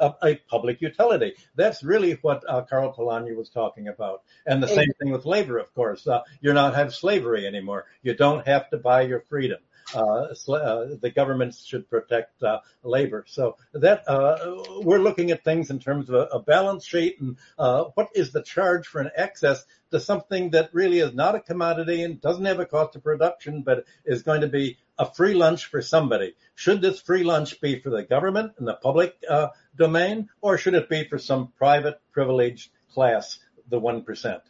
a, a, public utility. That's really what uh, Karl Polanyi was talking about. And the same thing with labor, of course. Uh, you're not have slavery anymore. You don't have to buy your freedom the governments should protect uh, labor. So that uh, we're looking at things in terms of a, a balance sheet and uh, what is the charge for an excess to something that really is not a commodity and doesn't have a cost of production, but is going to be a free lunch for somebody. Should this free lunch be for the government and the public uh, domain, or should it be for some private privileged class, the one percent?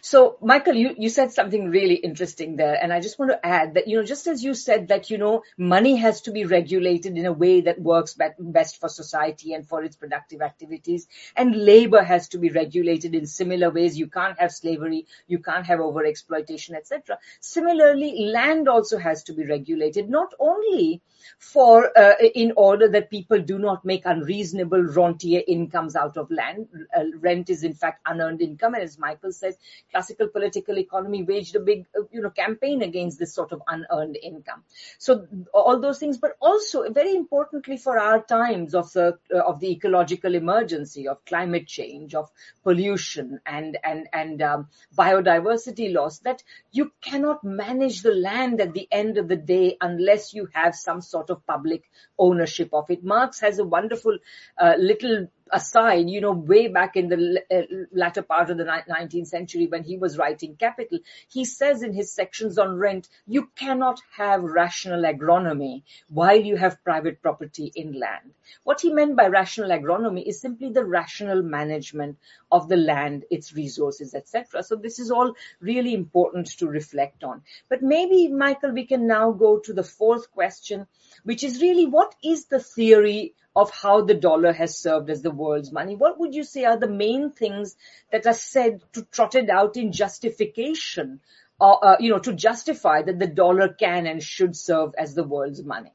So, Michael, you, you said something really interesting there. And I just want to add that, you know, just as you said that, you know, money has to be regulated in a way that works best for society and for its productive activities. And labor has to be regulated in similar ways. You can't have slavery. You can't have overexploitation, etc. Similarly, land also has to be regulated, not only for, uh, in order that people do not make unreasonable rentier incomes out of land. Uh, rent is in fact unearned income. And as Michael says, classical political economy waged a big, uh, you know, campaign against this sort of unearned income. So all those things, but also very importantly for our times of the uh, of the ecological emergency, of climate change, of pollution, and and and um, biodiversity loss, that you cannot manage the land at the end of the day unless you have some sort of public ownership of it. Marx has a wonderful uh, little aside, you know, way back in the uh, latter part of the 19th century when he was writing Capital, he says in his sections on rent, you cannot have rational agronomy while you have private property in land. What he meant by rational agronomy is simply the rational management of the land, its resources, etc. So this is all really important to reflect on. But maybe, Michael, we can now go to the fourth question, which is really what is the theory of how the dollar has served as the world's money. What would you say are the main things that are said to trotted out in justification, uh, uh, you know, to justify that the dollar can and should serve as the world's money?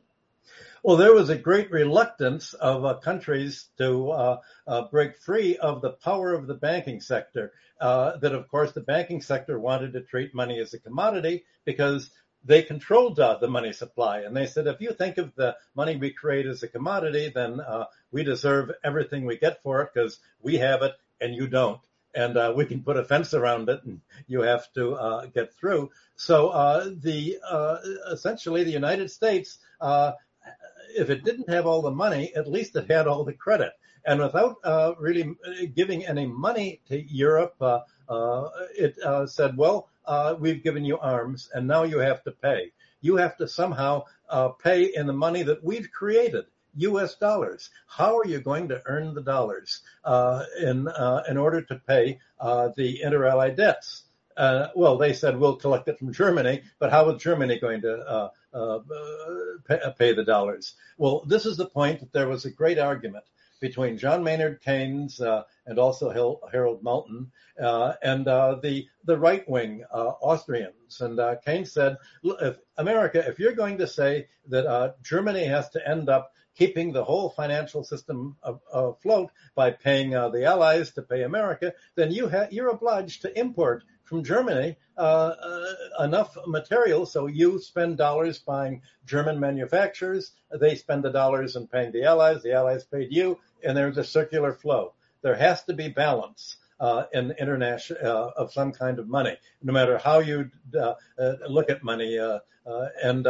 Well, there was a great reluctance of uh, countries to uh, uh, break free of the power of the banking sector. Uh, that, of course, the banking sector wanted to treat money as a commodity because they controlled uh, the money supply. And they said, if you think of the money we create as a commodity, then uh, we deserve everything we get for it because we have it and you don't. And uh, we can put a fence around it, and you have to uh, get through. So uh, the uh, essentially the United States, if it didn't have all the money, at least it had all the credit. And without really giving any money to Europe, it said, well, uh, we've given you arms and now you have to pay. You have to somehow uh, pay in the money that we've created. U.S. dollars. How are you going to earn the dollars uh, in uh, in order to pay uh, the inter-allied debts? Uh, well, they said we'll collect it from Germany, but how is Germany going to pay, pay, the dollars? Well, this is the point that there was a great argument between John Maynard Keynes uh, and also Harold Moulton uh, and uh, the the right wing uh, Austrians. And uh, Keynes said, if America, if you're going to say that Germany has to end up keeping the whole financial system afloat by paying the Allies to pay America, then you ha- you're obliged to import from Germany uh, uh, enough material so you spend dollars buying German manufacturers, they spend the dollars in paying the Allies, the Allies paid you, and there's a circular flow. There has to be balance. Uh, in international uh, of some kind of money, no matter how you uh, uh, look at money. Uh, and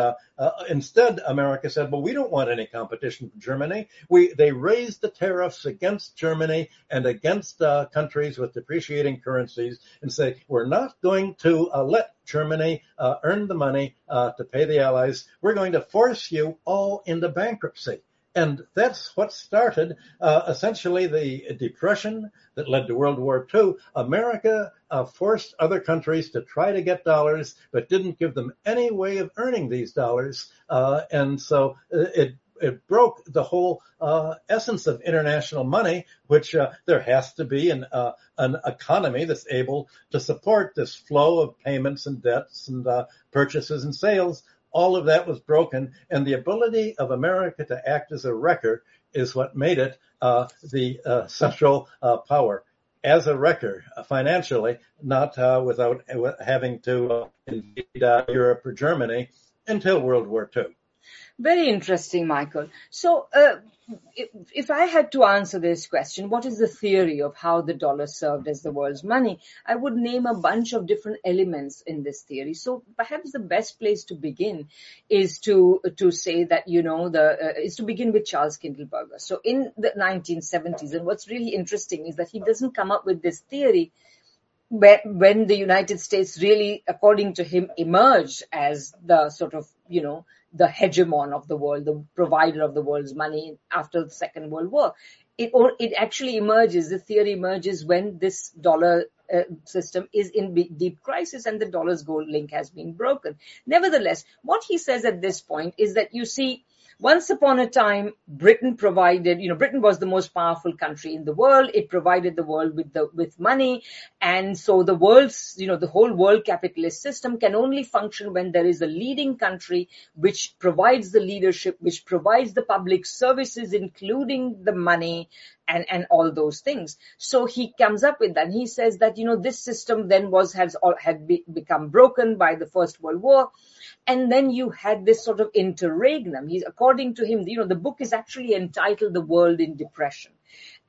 instead, America said, "Well, we don't want any competition from Germany." We they raised the tariffs against Germany and against countries with depreciating currencies, and say we're not going to let Germany earn the money to pay the allies. We're going to force you all into bankruptcy. And that's what started uh, essentially the depression that led to World War II. America uh, forced other countries to try to get dollars, but didn't give them any way of earning these dollars. Uh, and so uh, it it broke the whole uh, essence of international money, which uh, there has to be an uh, an economy that's able to support this flow of payments and debts and uh, purchases and sales all of that was broken, and the ability of America to act as a wrecker is what made it uh, the uh, central uh, power as a wrecker uh, financially, not uh, without having to uh, invade Europe or Germany until World War II. Very interesting, Michael. So, uh, if, I had to answer this question, what is the theory of how the dollar served as the world's money? I would name a bunch of different elements in this theory. So, perhaps the best place to begin is to to say that you know the uh, is to begin with Charles Kindleberger. So, in the 1970s, and what's really interesting is that he doesn't come up with this theory when the United States really, according to him, emerged as the sort of, you know, the hegemon of the world, the provider of the world's money after the Second World War. It, it actually emerges, the theory emerges when this dollar uh, system is in deep crisis and the dollar's gold link has been broken. Nevertheless, what he says at this point is that you see, once upon a time, Britain provided, you know, Britain was the most powerful country in the world. It provided the world with the, with money. And so the world's, you know, the whole world capitalist system can only function when there is a leading country which provides the leadership, which provides the public services, including the money and, and all those things. So he comes up with that. He says that, you know, this system then was, has, all had be, become broken by the First World War and then you had this sort of interregnum. He's, according to him, you know, the book is actually entitled The World in Depression.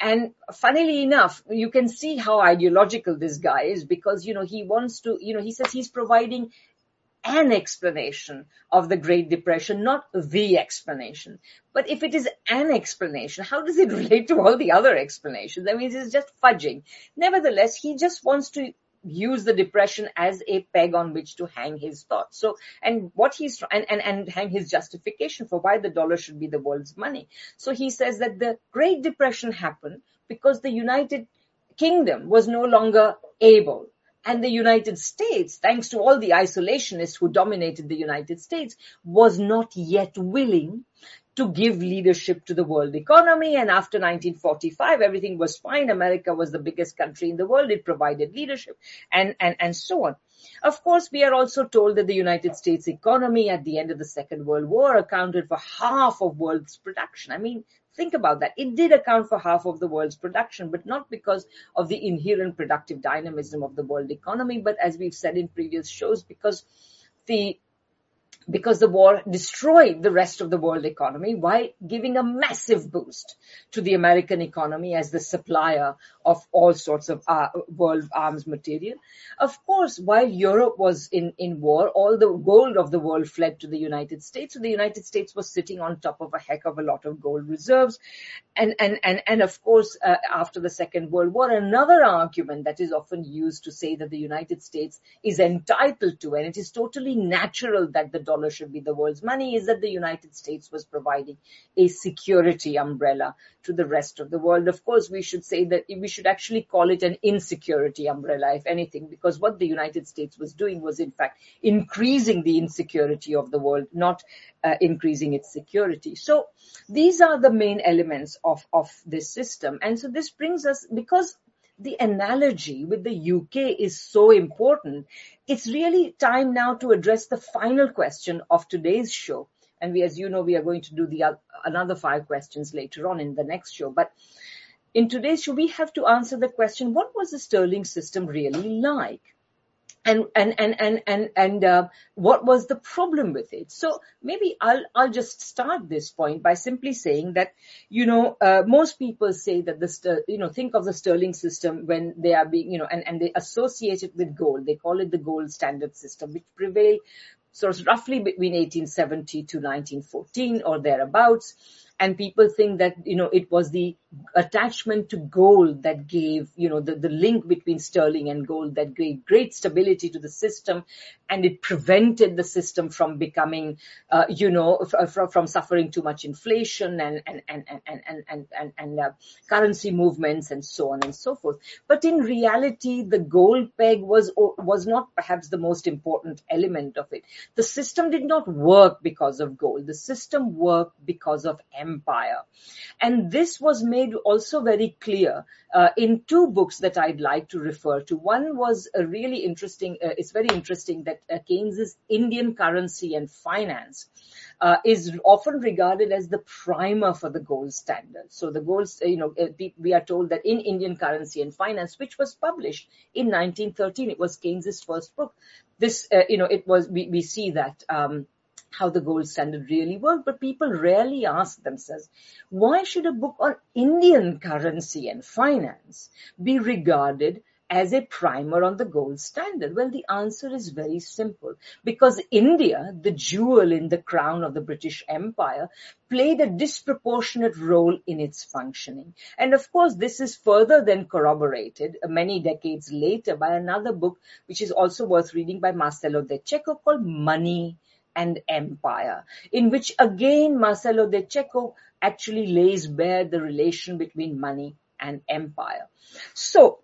And funnily enough, you can see how ideological this guy is because, you know, he wants to, you know, he says he's providing an explanation of the Great Depression, not the explanation. But if it is an explanation, how does it [laughs] relate to all the other explanations? I mean, it's just fudging. Nevertheless, he just wants to use the depression as a peg on which to hang his thoughts. So, and what he's, and, and, and hang his justification for why the dollar should be the world's money. So he says that the Great Depression happened because the United Kingdom was no longer able and the United States, thanks to all the isolationists who dominated the United States, was not yet willing to give leadership to the world economy. And after 1945, everything was fine. America was the biggest country in the world. It provided leadership and, and, and so on. Of course, we are also told that the United States economy at the end of the Second World War accounted for half of world's production. I mean, think about that. It did account for half of the world's production, but not because of the inherent productive dynamism of the world economy, but as we've said in previous shows, because the because the war destroyed the rest of the world economy while giving a massive boost to the American economy as the supplier of all sorts of uh, world arms material. Of course, while Europe was in, in war, all the gold of the world fled to the United States. So the United States was sitting on top of a heck of a lot of gold reserves. And, and, and, and of course, uh, after the Second World War, another argument that is often used to say that the United States is entitled to, and it is totally natural that the dollar should be the world's money is that the United States was providing a security umbrella to the rest of the world. Of course, we should say that we should actually call it an insecurity umbrella, if anything, because what the United States was doing was in fact increasing the insecurity of the world, not uh, increasing its security. So these are the main elements of, of this system. And so this brings us, because the analogy with the UK is so important. It's really time now to address the final question of today's show. And we, as you know, we are going to do the uh, another five questions later on in the next show. But in today's show, we have to answer the question, what was the Sterling system really like? And and and and and and uh, what was the problem with it? So maybe i'll i'll just start this point by simply saying that you know uh, most people say that the you know think of the sterling system when they are being you know and and they associate it with gold. They call it the gold standard system which prevailed sort of roughly between 1870 to 1914 or thereabouts. And people think that you know it was the attachment to gold that gave you know the, the link between sterling and gold that gave great stability to the system and it prevented the system from becoming uh, you know from, from suffering too much inflation and and and and and and, and, and uh, currency movements and so on and so forth. But in reality the gold peg was was not perhaps the most important element of it. The system did not work because of gold. The system worked because of empire. And this was made also very clear uh, in two books that I'd like to refer to. One was a really interesting, uh, it's very interesting that uh, Keynes's Indian currency and finance uh, is often regarded as the primer for the gold standard. So the gold, you know, uh, we are told that in Indian currency and finance, which was published in 1913, it was Keynes's first book. This, uh, you know, it was, we, we see that, um, how the gold standard really worked, but people rarely ask themselves, why should a book on Indian currency and finance be regarded as a primer on the gold standard? Well, the answer is very simple. Because India, the jewel in the crown of the British Empire, played a disproportionate role in its functioning. And of course, this is further than corroborated many decades later by another book, which is also worth reading by Marcello De Cecco called Money and empire, in which again Marcello De Cecco actually lays bare the relation between money and empire. So,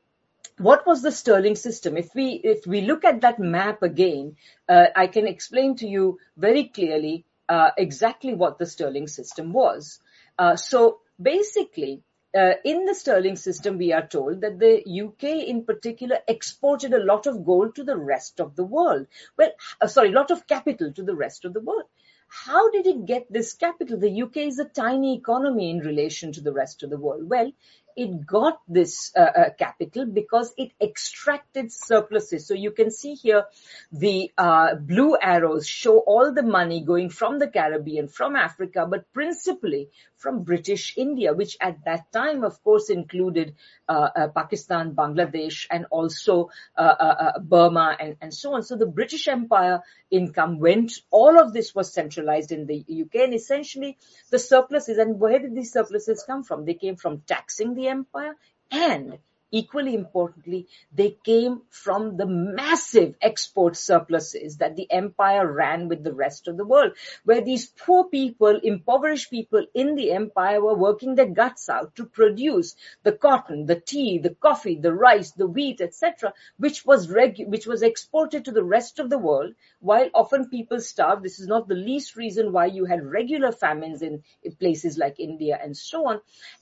what was the sterling system? If we if we look at that map again, uh, I can explain to you very clearly uh, exactly what the sterling system was. Uh, so basically, uh, in the sterling system, we are told that the UK in particular exported a lot of gold to the rest of the world. Well, uh, sorry, a lot of capital to the rest of the world. How did it get this capital? The UK is a tiny economy in relation to the rest of the world. Well, it got this uh, uh, capital because it extracted surpluses. So you can see here the uh, blue arrows show all the money going from the Caribbean, from Africa, but principally from British India, which at that time, of course, included uh, uh, Pakistan, Bangladesh, and also uh, Burma and, and so on. So the British Empire income went, all of this was centralized in the UK and essentially the surpluses, and where did these surpluses come from? They came from taxing the empire and equally importantly, they came from the massive export surpluses that the empire ran with the rest of the world, where these poor people, impoverished people in the empire were working their guts out to produce the cotton, the tea, the coffee, the rice, the wheat, etc., which was regu- which was exported to the rest of the world, while often people starved. This is not the least reason why you had regular famines in, in places like India and so on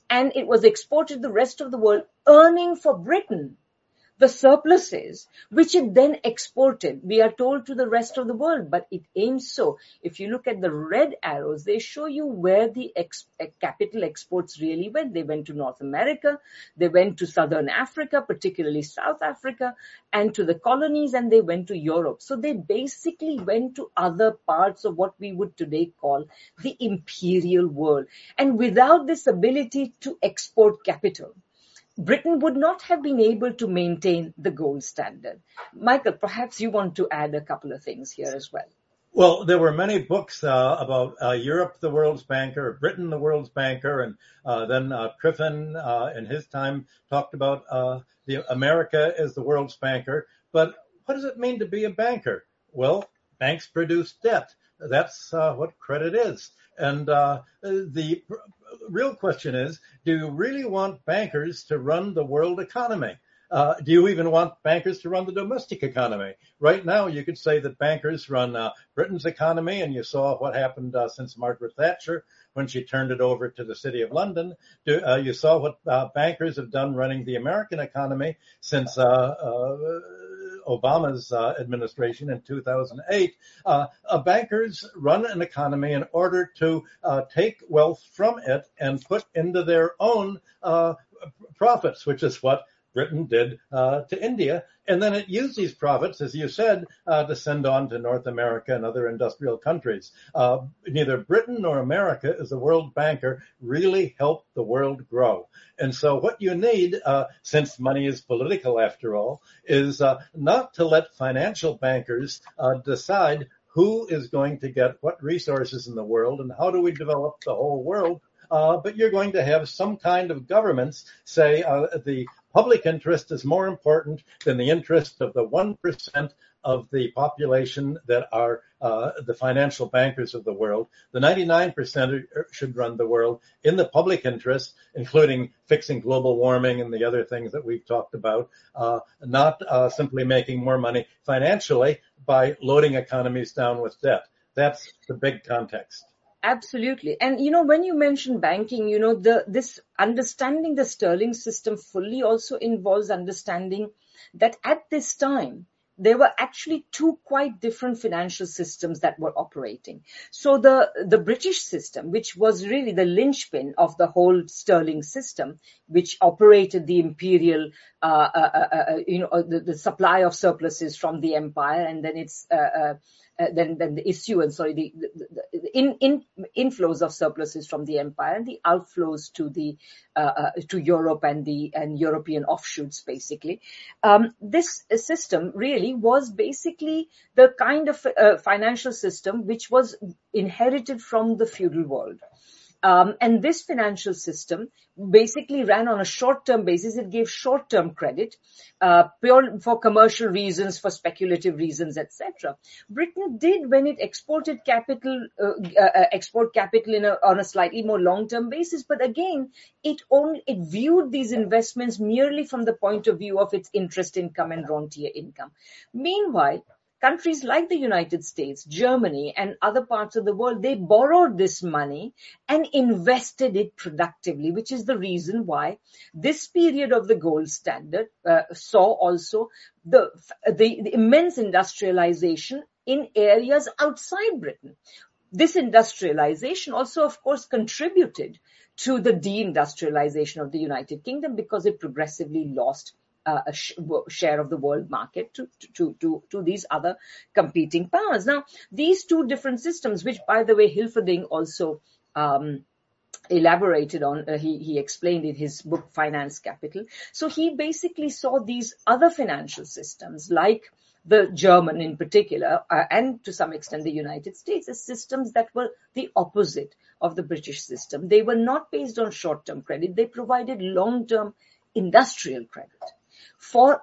and it was exported to the rest of the world, earning for Britain the surpluses, which it then exported, we are told, to the rest of the world, but it aims so. If you look at the red arrows, they show you where the ex- eh, capital exports really went. They went to North America, they went to Southern Africa, particularly South Africa, and to the colonies, and they went to Europe. So they basically went to other parts of what we would today call the imperial world. And without this ability to export capital, Britain would not have been able to maintain the gold standard. Michael, perhaps you want to add a couple of things here as well. Well, there were many books uh, about uh, Europe, the world's banker, Britain, the world's banker, and uh, then uh, Triffin uh, in his time talked about uh, the America as the world's banker. But what does it mean to be a banker? Well, banks produce debt. That's what credit is. And uh, the real question is, do you really want bankers to run the world economy? Uh, do you even want bankers to run the domestic economy? Right now, you could say that bankers run uh, Britain's economy, and you saw what happened uh, since Margaret Thatcher when she turned it over to the City of London. Do, uh, you saw what uh, bankers have done running the American economy since uh, Obama's uh, administration in 2008, uh, bankers run an economy in order to uh, take wealth from it and put into their own uh, profits, which is what Britain did uh, to India. And then it used these profits, as you said, uh, to send on to North America and other industrial countries. Uh, neither Britain nor America, as a world banker, really helped the world grow. And so what you need, uh, since money is political after all, is uh, not to let financial bankers uh, decide who is going to get what resources in the world and how do we develop the whole world uh, but you're going to have some kind of governments say uh, the public interest is more important than the interest of the 1% of the population that are uh, the financial bankers of the world. The 99% should run the world in the public interest, including fixing global warming and the other things that we've talked about, uh, not uh, simply making more money financially by loading economies down with debt. That's the big context. Absolutely. And you know, when you mention banking, you know, the this understanding the sterling system fully also involves understanding that at this time there were actually two quite different financial systems that were operating. So the, the British system, which was really the linchpin of the whole sterling system, which operated the imperial, uh, uh, uh, uh you know, the, the, supply of surpluses from the empire and then its uh, uh, than, than the issuance, sorry, the, the in, in, inflows of surpluses from the empire and the outflows to the uh, uh, to Europe and the and European offshoots, basically. Um, this system really was basically the kind of uh, financial system which was inherited from the feudal world. Um, and this financial system basically ran on a short-term basis. It gave short-term credit, uh, pure for commercial reasons, for speculative reasons, etc. Britain did when it exported capital, uh, uh, export capital a, on a slightly more long-term basis. But again, it only it viewed these investments merely from the point of view of its interest income and rentier income. Meanwhile, countries like the United States, Germany, and other parts of the world, they borrowed this money and invested it productively, which is the reason why this period of the gold standard uh, saw also the, the, the immense industrialization in areas outside Britain. This industrialization also, of course, contributed to the deindustrialization of the United Kingdom because it progressively lost a sh- share of the world market to, to, to, to these other competing powers. Now, these two different systems, which by the way, Hilferding also um, elaborated on, uh, he, he explained in his book Finance Capital. So he basically saw these other financial systems like the German in particular, uh, and to some extent the United States, as systems that were the opposite of the British system. They were not based on short-term credit. They provided long-term industrial credit for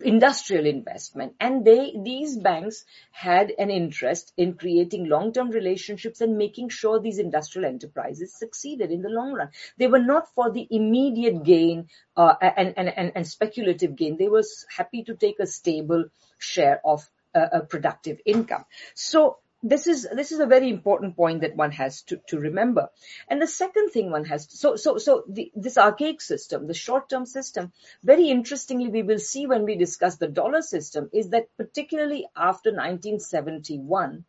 industrial investment. And they these banks had an interest in creating long-term relationships and making sure these industrial enterprises succeeded in the long run. They were not for the immediate gain uh, and, and, and, and, speculative gain. They were happy to take a stable share of uh, a productive income. So this is this is a very important point that one has to, to remember. And the second thing one has to, so so so the, this archaic system, the short-term system, very interestingly, we will see when we discuss the dollar system, is that particularly after 1971,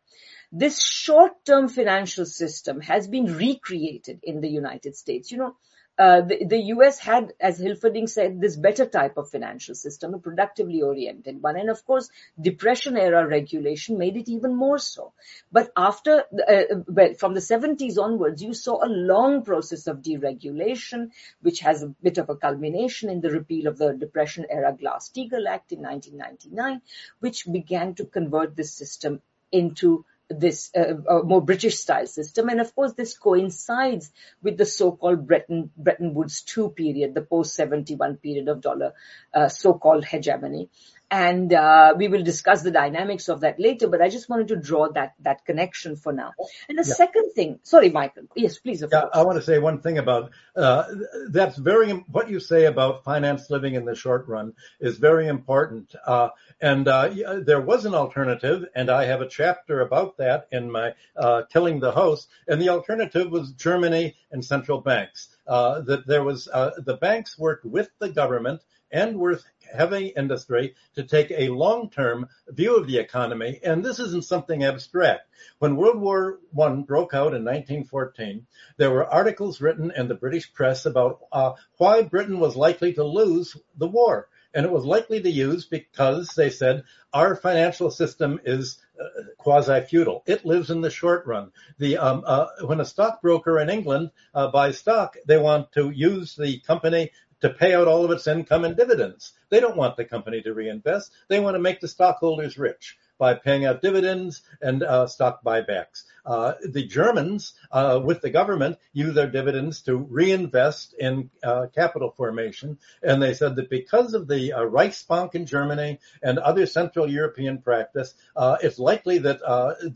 this short-term financial system has been recreated in the United States. You know, uh, the, the, US had, as Hilferding said, this better type of financial system, a productively oriented one. And of course, depression era regulation made it even more so. But after, uh, well, from the 70s onwards, you saw a long process of deregulation, which has a bit of a culmination in the repeal of the depression era Glass-Steagall Act in 1999, which began to convert this system into this uh, uh, more British style system. And of course, this coincides with the so-called Bretton, Bretton Woods II period, the post 71 period of dollar uh, so-called hegemony and uh, we will discuss the dynamics of that later. But I just wanted to draw that that connection for now. And the yeah. second thing, sorry, Michael, yes, please. yeah, course. I want to say one thing about uh, that's very what you say about finance living in the short run is very important. Uh, and uh, there was an alternative, and I have a chapter about that in my uh, Killing the Host. And the alternative was Germany and central banks. Uh, that there was the banks worked with the government and with heavy industry to take a long-term view of the economy, and this isn't something abstract. When World War I broke out in 1914, there were articles written in the British press about uh, why Britain was likely to lose the war. And it was likely to use because they said our financial system is uh, quasi-feudal. It lives in the short run. The um, uh, when a stockbroker in England uh, buys stock, they want to use the company to pay out all of its income and dividends. They don't want the company to reinvest. They want to make the stockholders rich by paying out dividends and uh, stock buybacks. Uh, the Germans, uh, with the government, use their dividends to reinvest in uh, capital formation. And they said that because of the uh, Reichsbank in Germany and other Central European practice, uh, it's likely that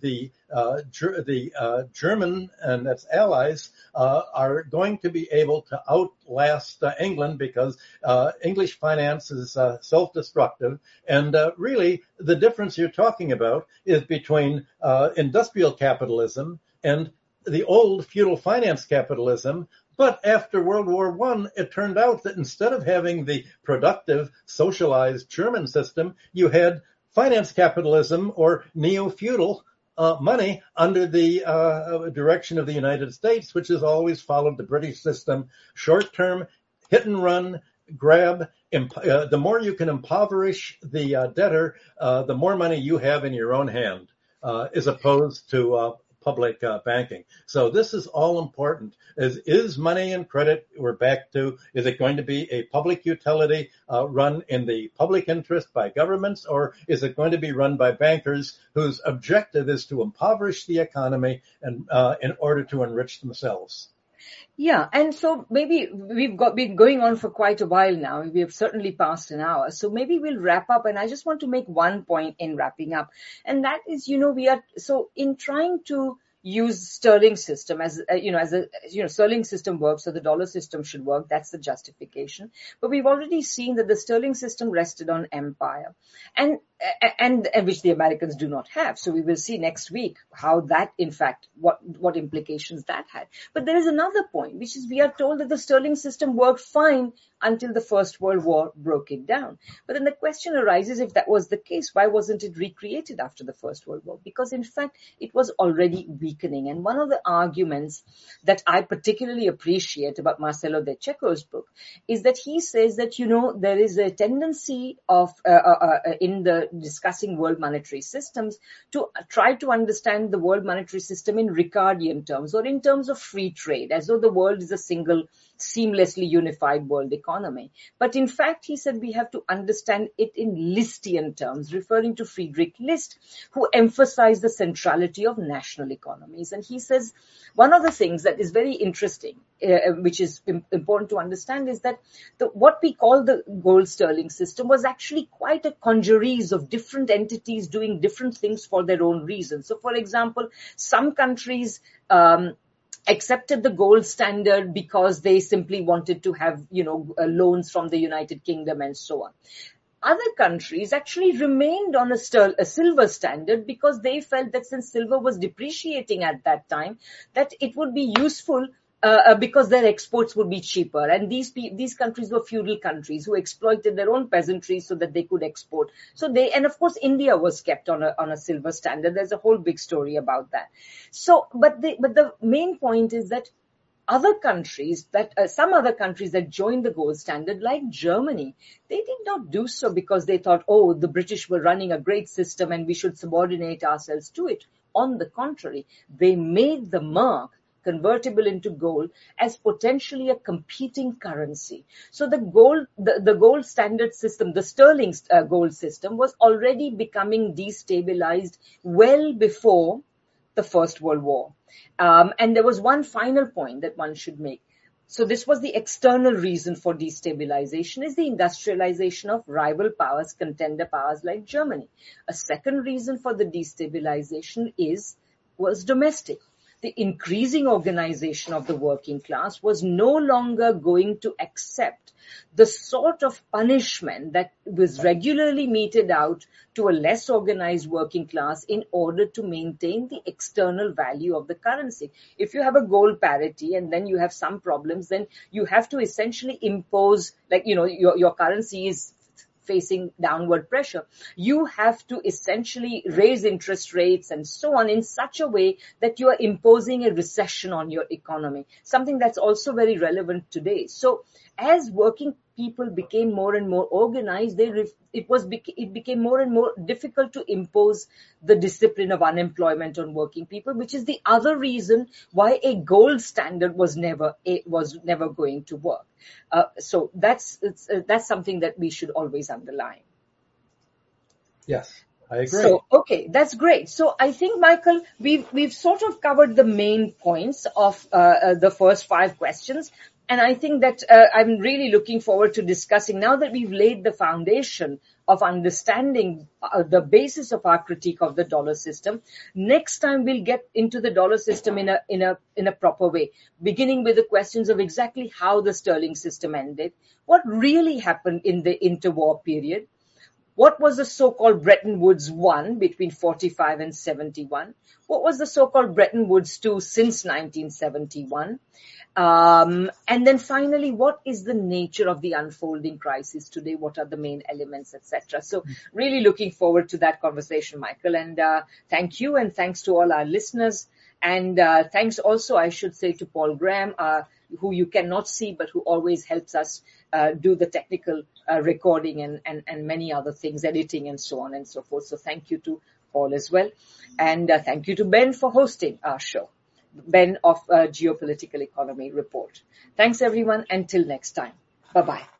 the uh, the uh, German and its allies uh, are going to be able to outlast England because English finance is self-destructive. And really, the difference you're talking about is between industrial capitalism and the old feudal finance capitalism but after World War One, it turned out that instead of having the productive, socialized German system, you had finance capitalism or neo-feudal money under the uh, direction of the United States, which has always followed the British system, short term, hit and run, grab. Imp- uh, the more you can impoverish the uh, debtor, uh, the more money you have in your own hand, uh, as opposed to public uh, banking. So this is all important. Is, is money and credit, we're back to, is it going to be a public utility uh, run in the public interest by governments or is it going to be run by bankers whose objective is to impoverish the economy and uh, in order to enrich themselves? Yeah, and so maybe we've got been going on for quite a while now. We have certainly passed an hour. So maybe we'll wrap up. And I just want to make one point in wrapping up. And that is, you know, we are, so in trying to use sterling system as uh, you know as a you know sterling system works so the dollar system should work that's the justification but we've already seen that the sterling system rested on empire and and, which the Americans do not have. So we will see next week how that, in fact, what, what implications that had. But there is another point, which is we are told that the sterling system worked fine until the First World War broke it down. But then the question arises, if that was the case, why wasn't it recreated after the First World War? Because in fact, it was already weakening. And one of the arguments that I particularly appreciate about Marcello De Cecco's book is that he says that, you know, there is a tendency of, uh, uh, uh, in the discussing world monetary systems to try to understand the world monetary system in Ricardian terms or in terms of free trade, as though the world is a single seamlessly unified world economy. But in fact, he said we have to understand it in Listian terms, referring to Friedrich List, who emphasized the centrality of national economies. And he says one of the things that is very interesting, uh, which is important to understand, is that the, what we call the gold sterling system was actually quite a congeries of different entities doing different things for their own reasons. So, for example, some countries um, accepted the gold standard because they simply wanted to have, you know, uh, loans from the United Kingdom and so on. Other countries actually remained on a, a, silver standard because they felt that since silver was depreciating at that time, that it would be useful uh, uh, because their exports would be cheaper. And these these countries were feudal countries who exploited their own peasantry so that they could export. So they and of course India was kept on a on a silver standard. There's a whole big story about that. So, but the but the main point is that other countries that uh, some other countries that joined the gold standard like germany they did not do so because they thought oh the british were running a great system and we should subordinate ourselves to it on the contrary they made the mark convertible into gold as potentially a competing currency. So the gold, the, the gold standard system, the sterling uh, gold system was already becoming destabilized well before the First World War. Um, and there was one final point that one should make. So this was the external reason for destabilization is the industrialization of rival powers, contender powers like Germany. A second reason for the destabilization is, was domestic the increasing organization of the working class was no longer going to accept the sort of punishment that was regularly meted out to a less organized working class in order to maintain the external value of the currency. If you have a gold parity and then you have some problems, then you have to essentially impose, like, you know, your, your currency is facing downward pressure, you have to essentially raise interest rates and so on in such a way that you are imposing a recession on your economy, something that's also very relevant today. So as working people became more and more organized, they it was it became more and more difficult to impose the discipline of unemployment on working people, which is the other reason why a gold standard was never it was never going to work. Uh, so that's uh, that's something that we should always underline. Yes. I agree. So, okay, that's great. So I think, Michael, we've, we've sort of covered the main points of uh, uh, the first five questions. And I think that uh, I'm really looking forward to discussing now that we've laid the foundation of understanding uh, the basis of our critique of the dollar system. Next time we'll get into the dollar system in a, in a, in a proper way, beginning with the questions of exactly how the sterling system ended, what really happened in the interwar period, what was the so-called Bretton Woods 1 between 45 and 71? What was the so-called Bretton Woods 2 since 1971? Um, and then finally, what is the nature of the unfolding crisis today? What are the main elements, etc. So really looking forward to that conversation, Michael. And uh, thank you and thanks to all our listeners. And uh, thanks also, I should say, to Paul Graham, who you cannot see, but who always helps us uh, do the technical uh, recording and, and, and many other things, editing and so on and so forth. So thank you to Paul as well. And uh, thank you to Ben for hosting our show. Ben of uh, Geopolitical Economy Report. Thanks everyone. Until next time. Bye bye.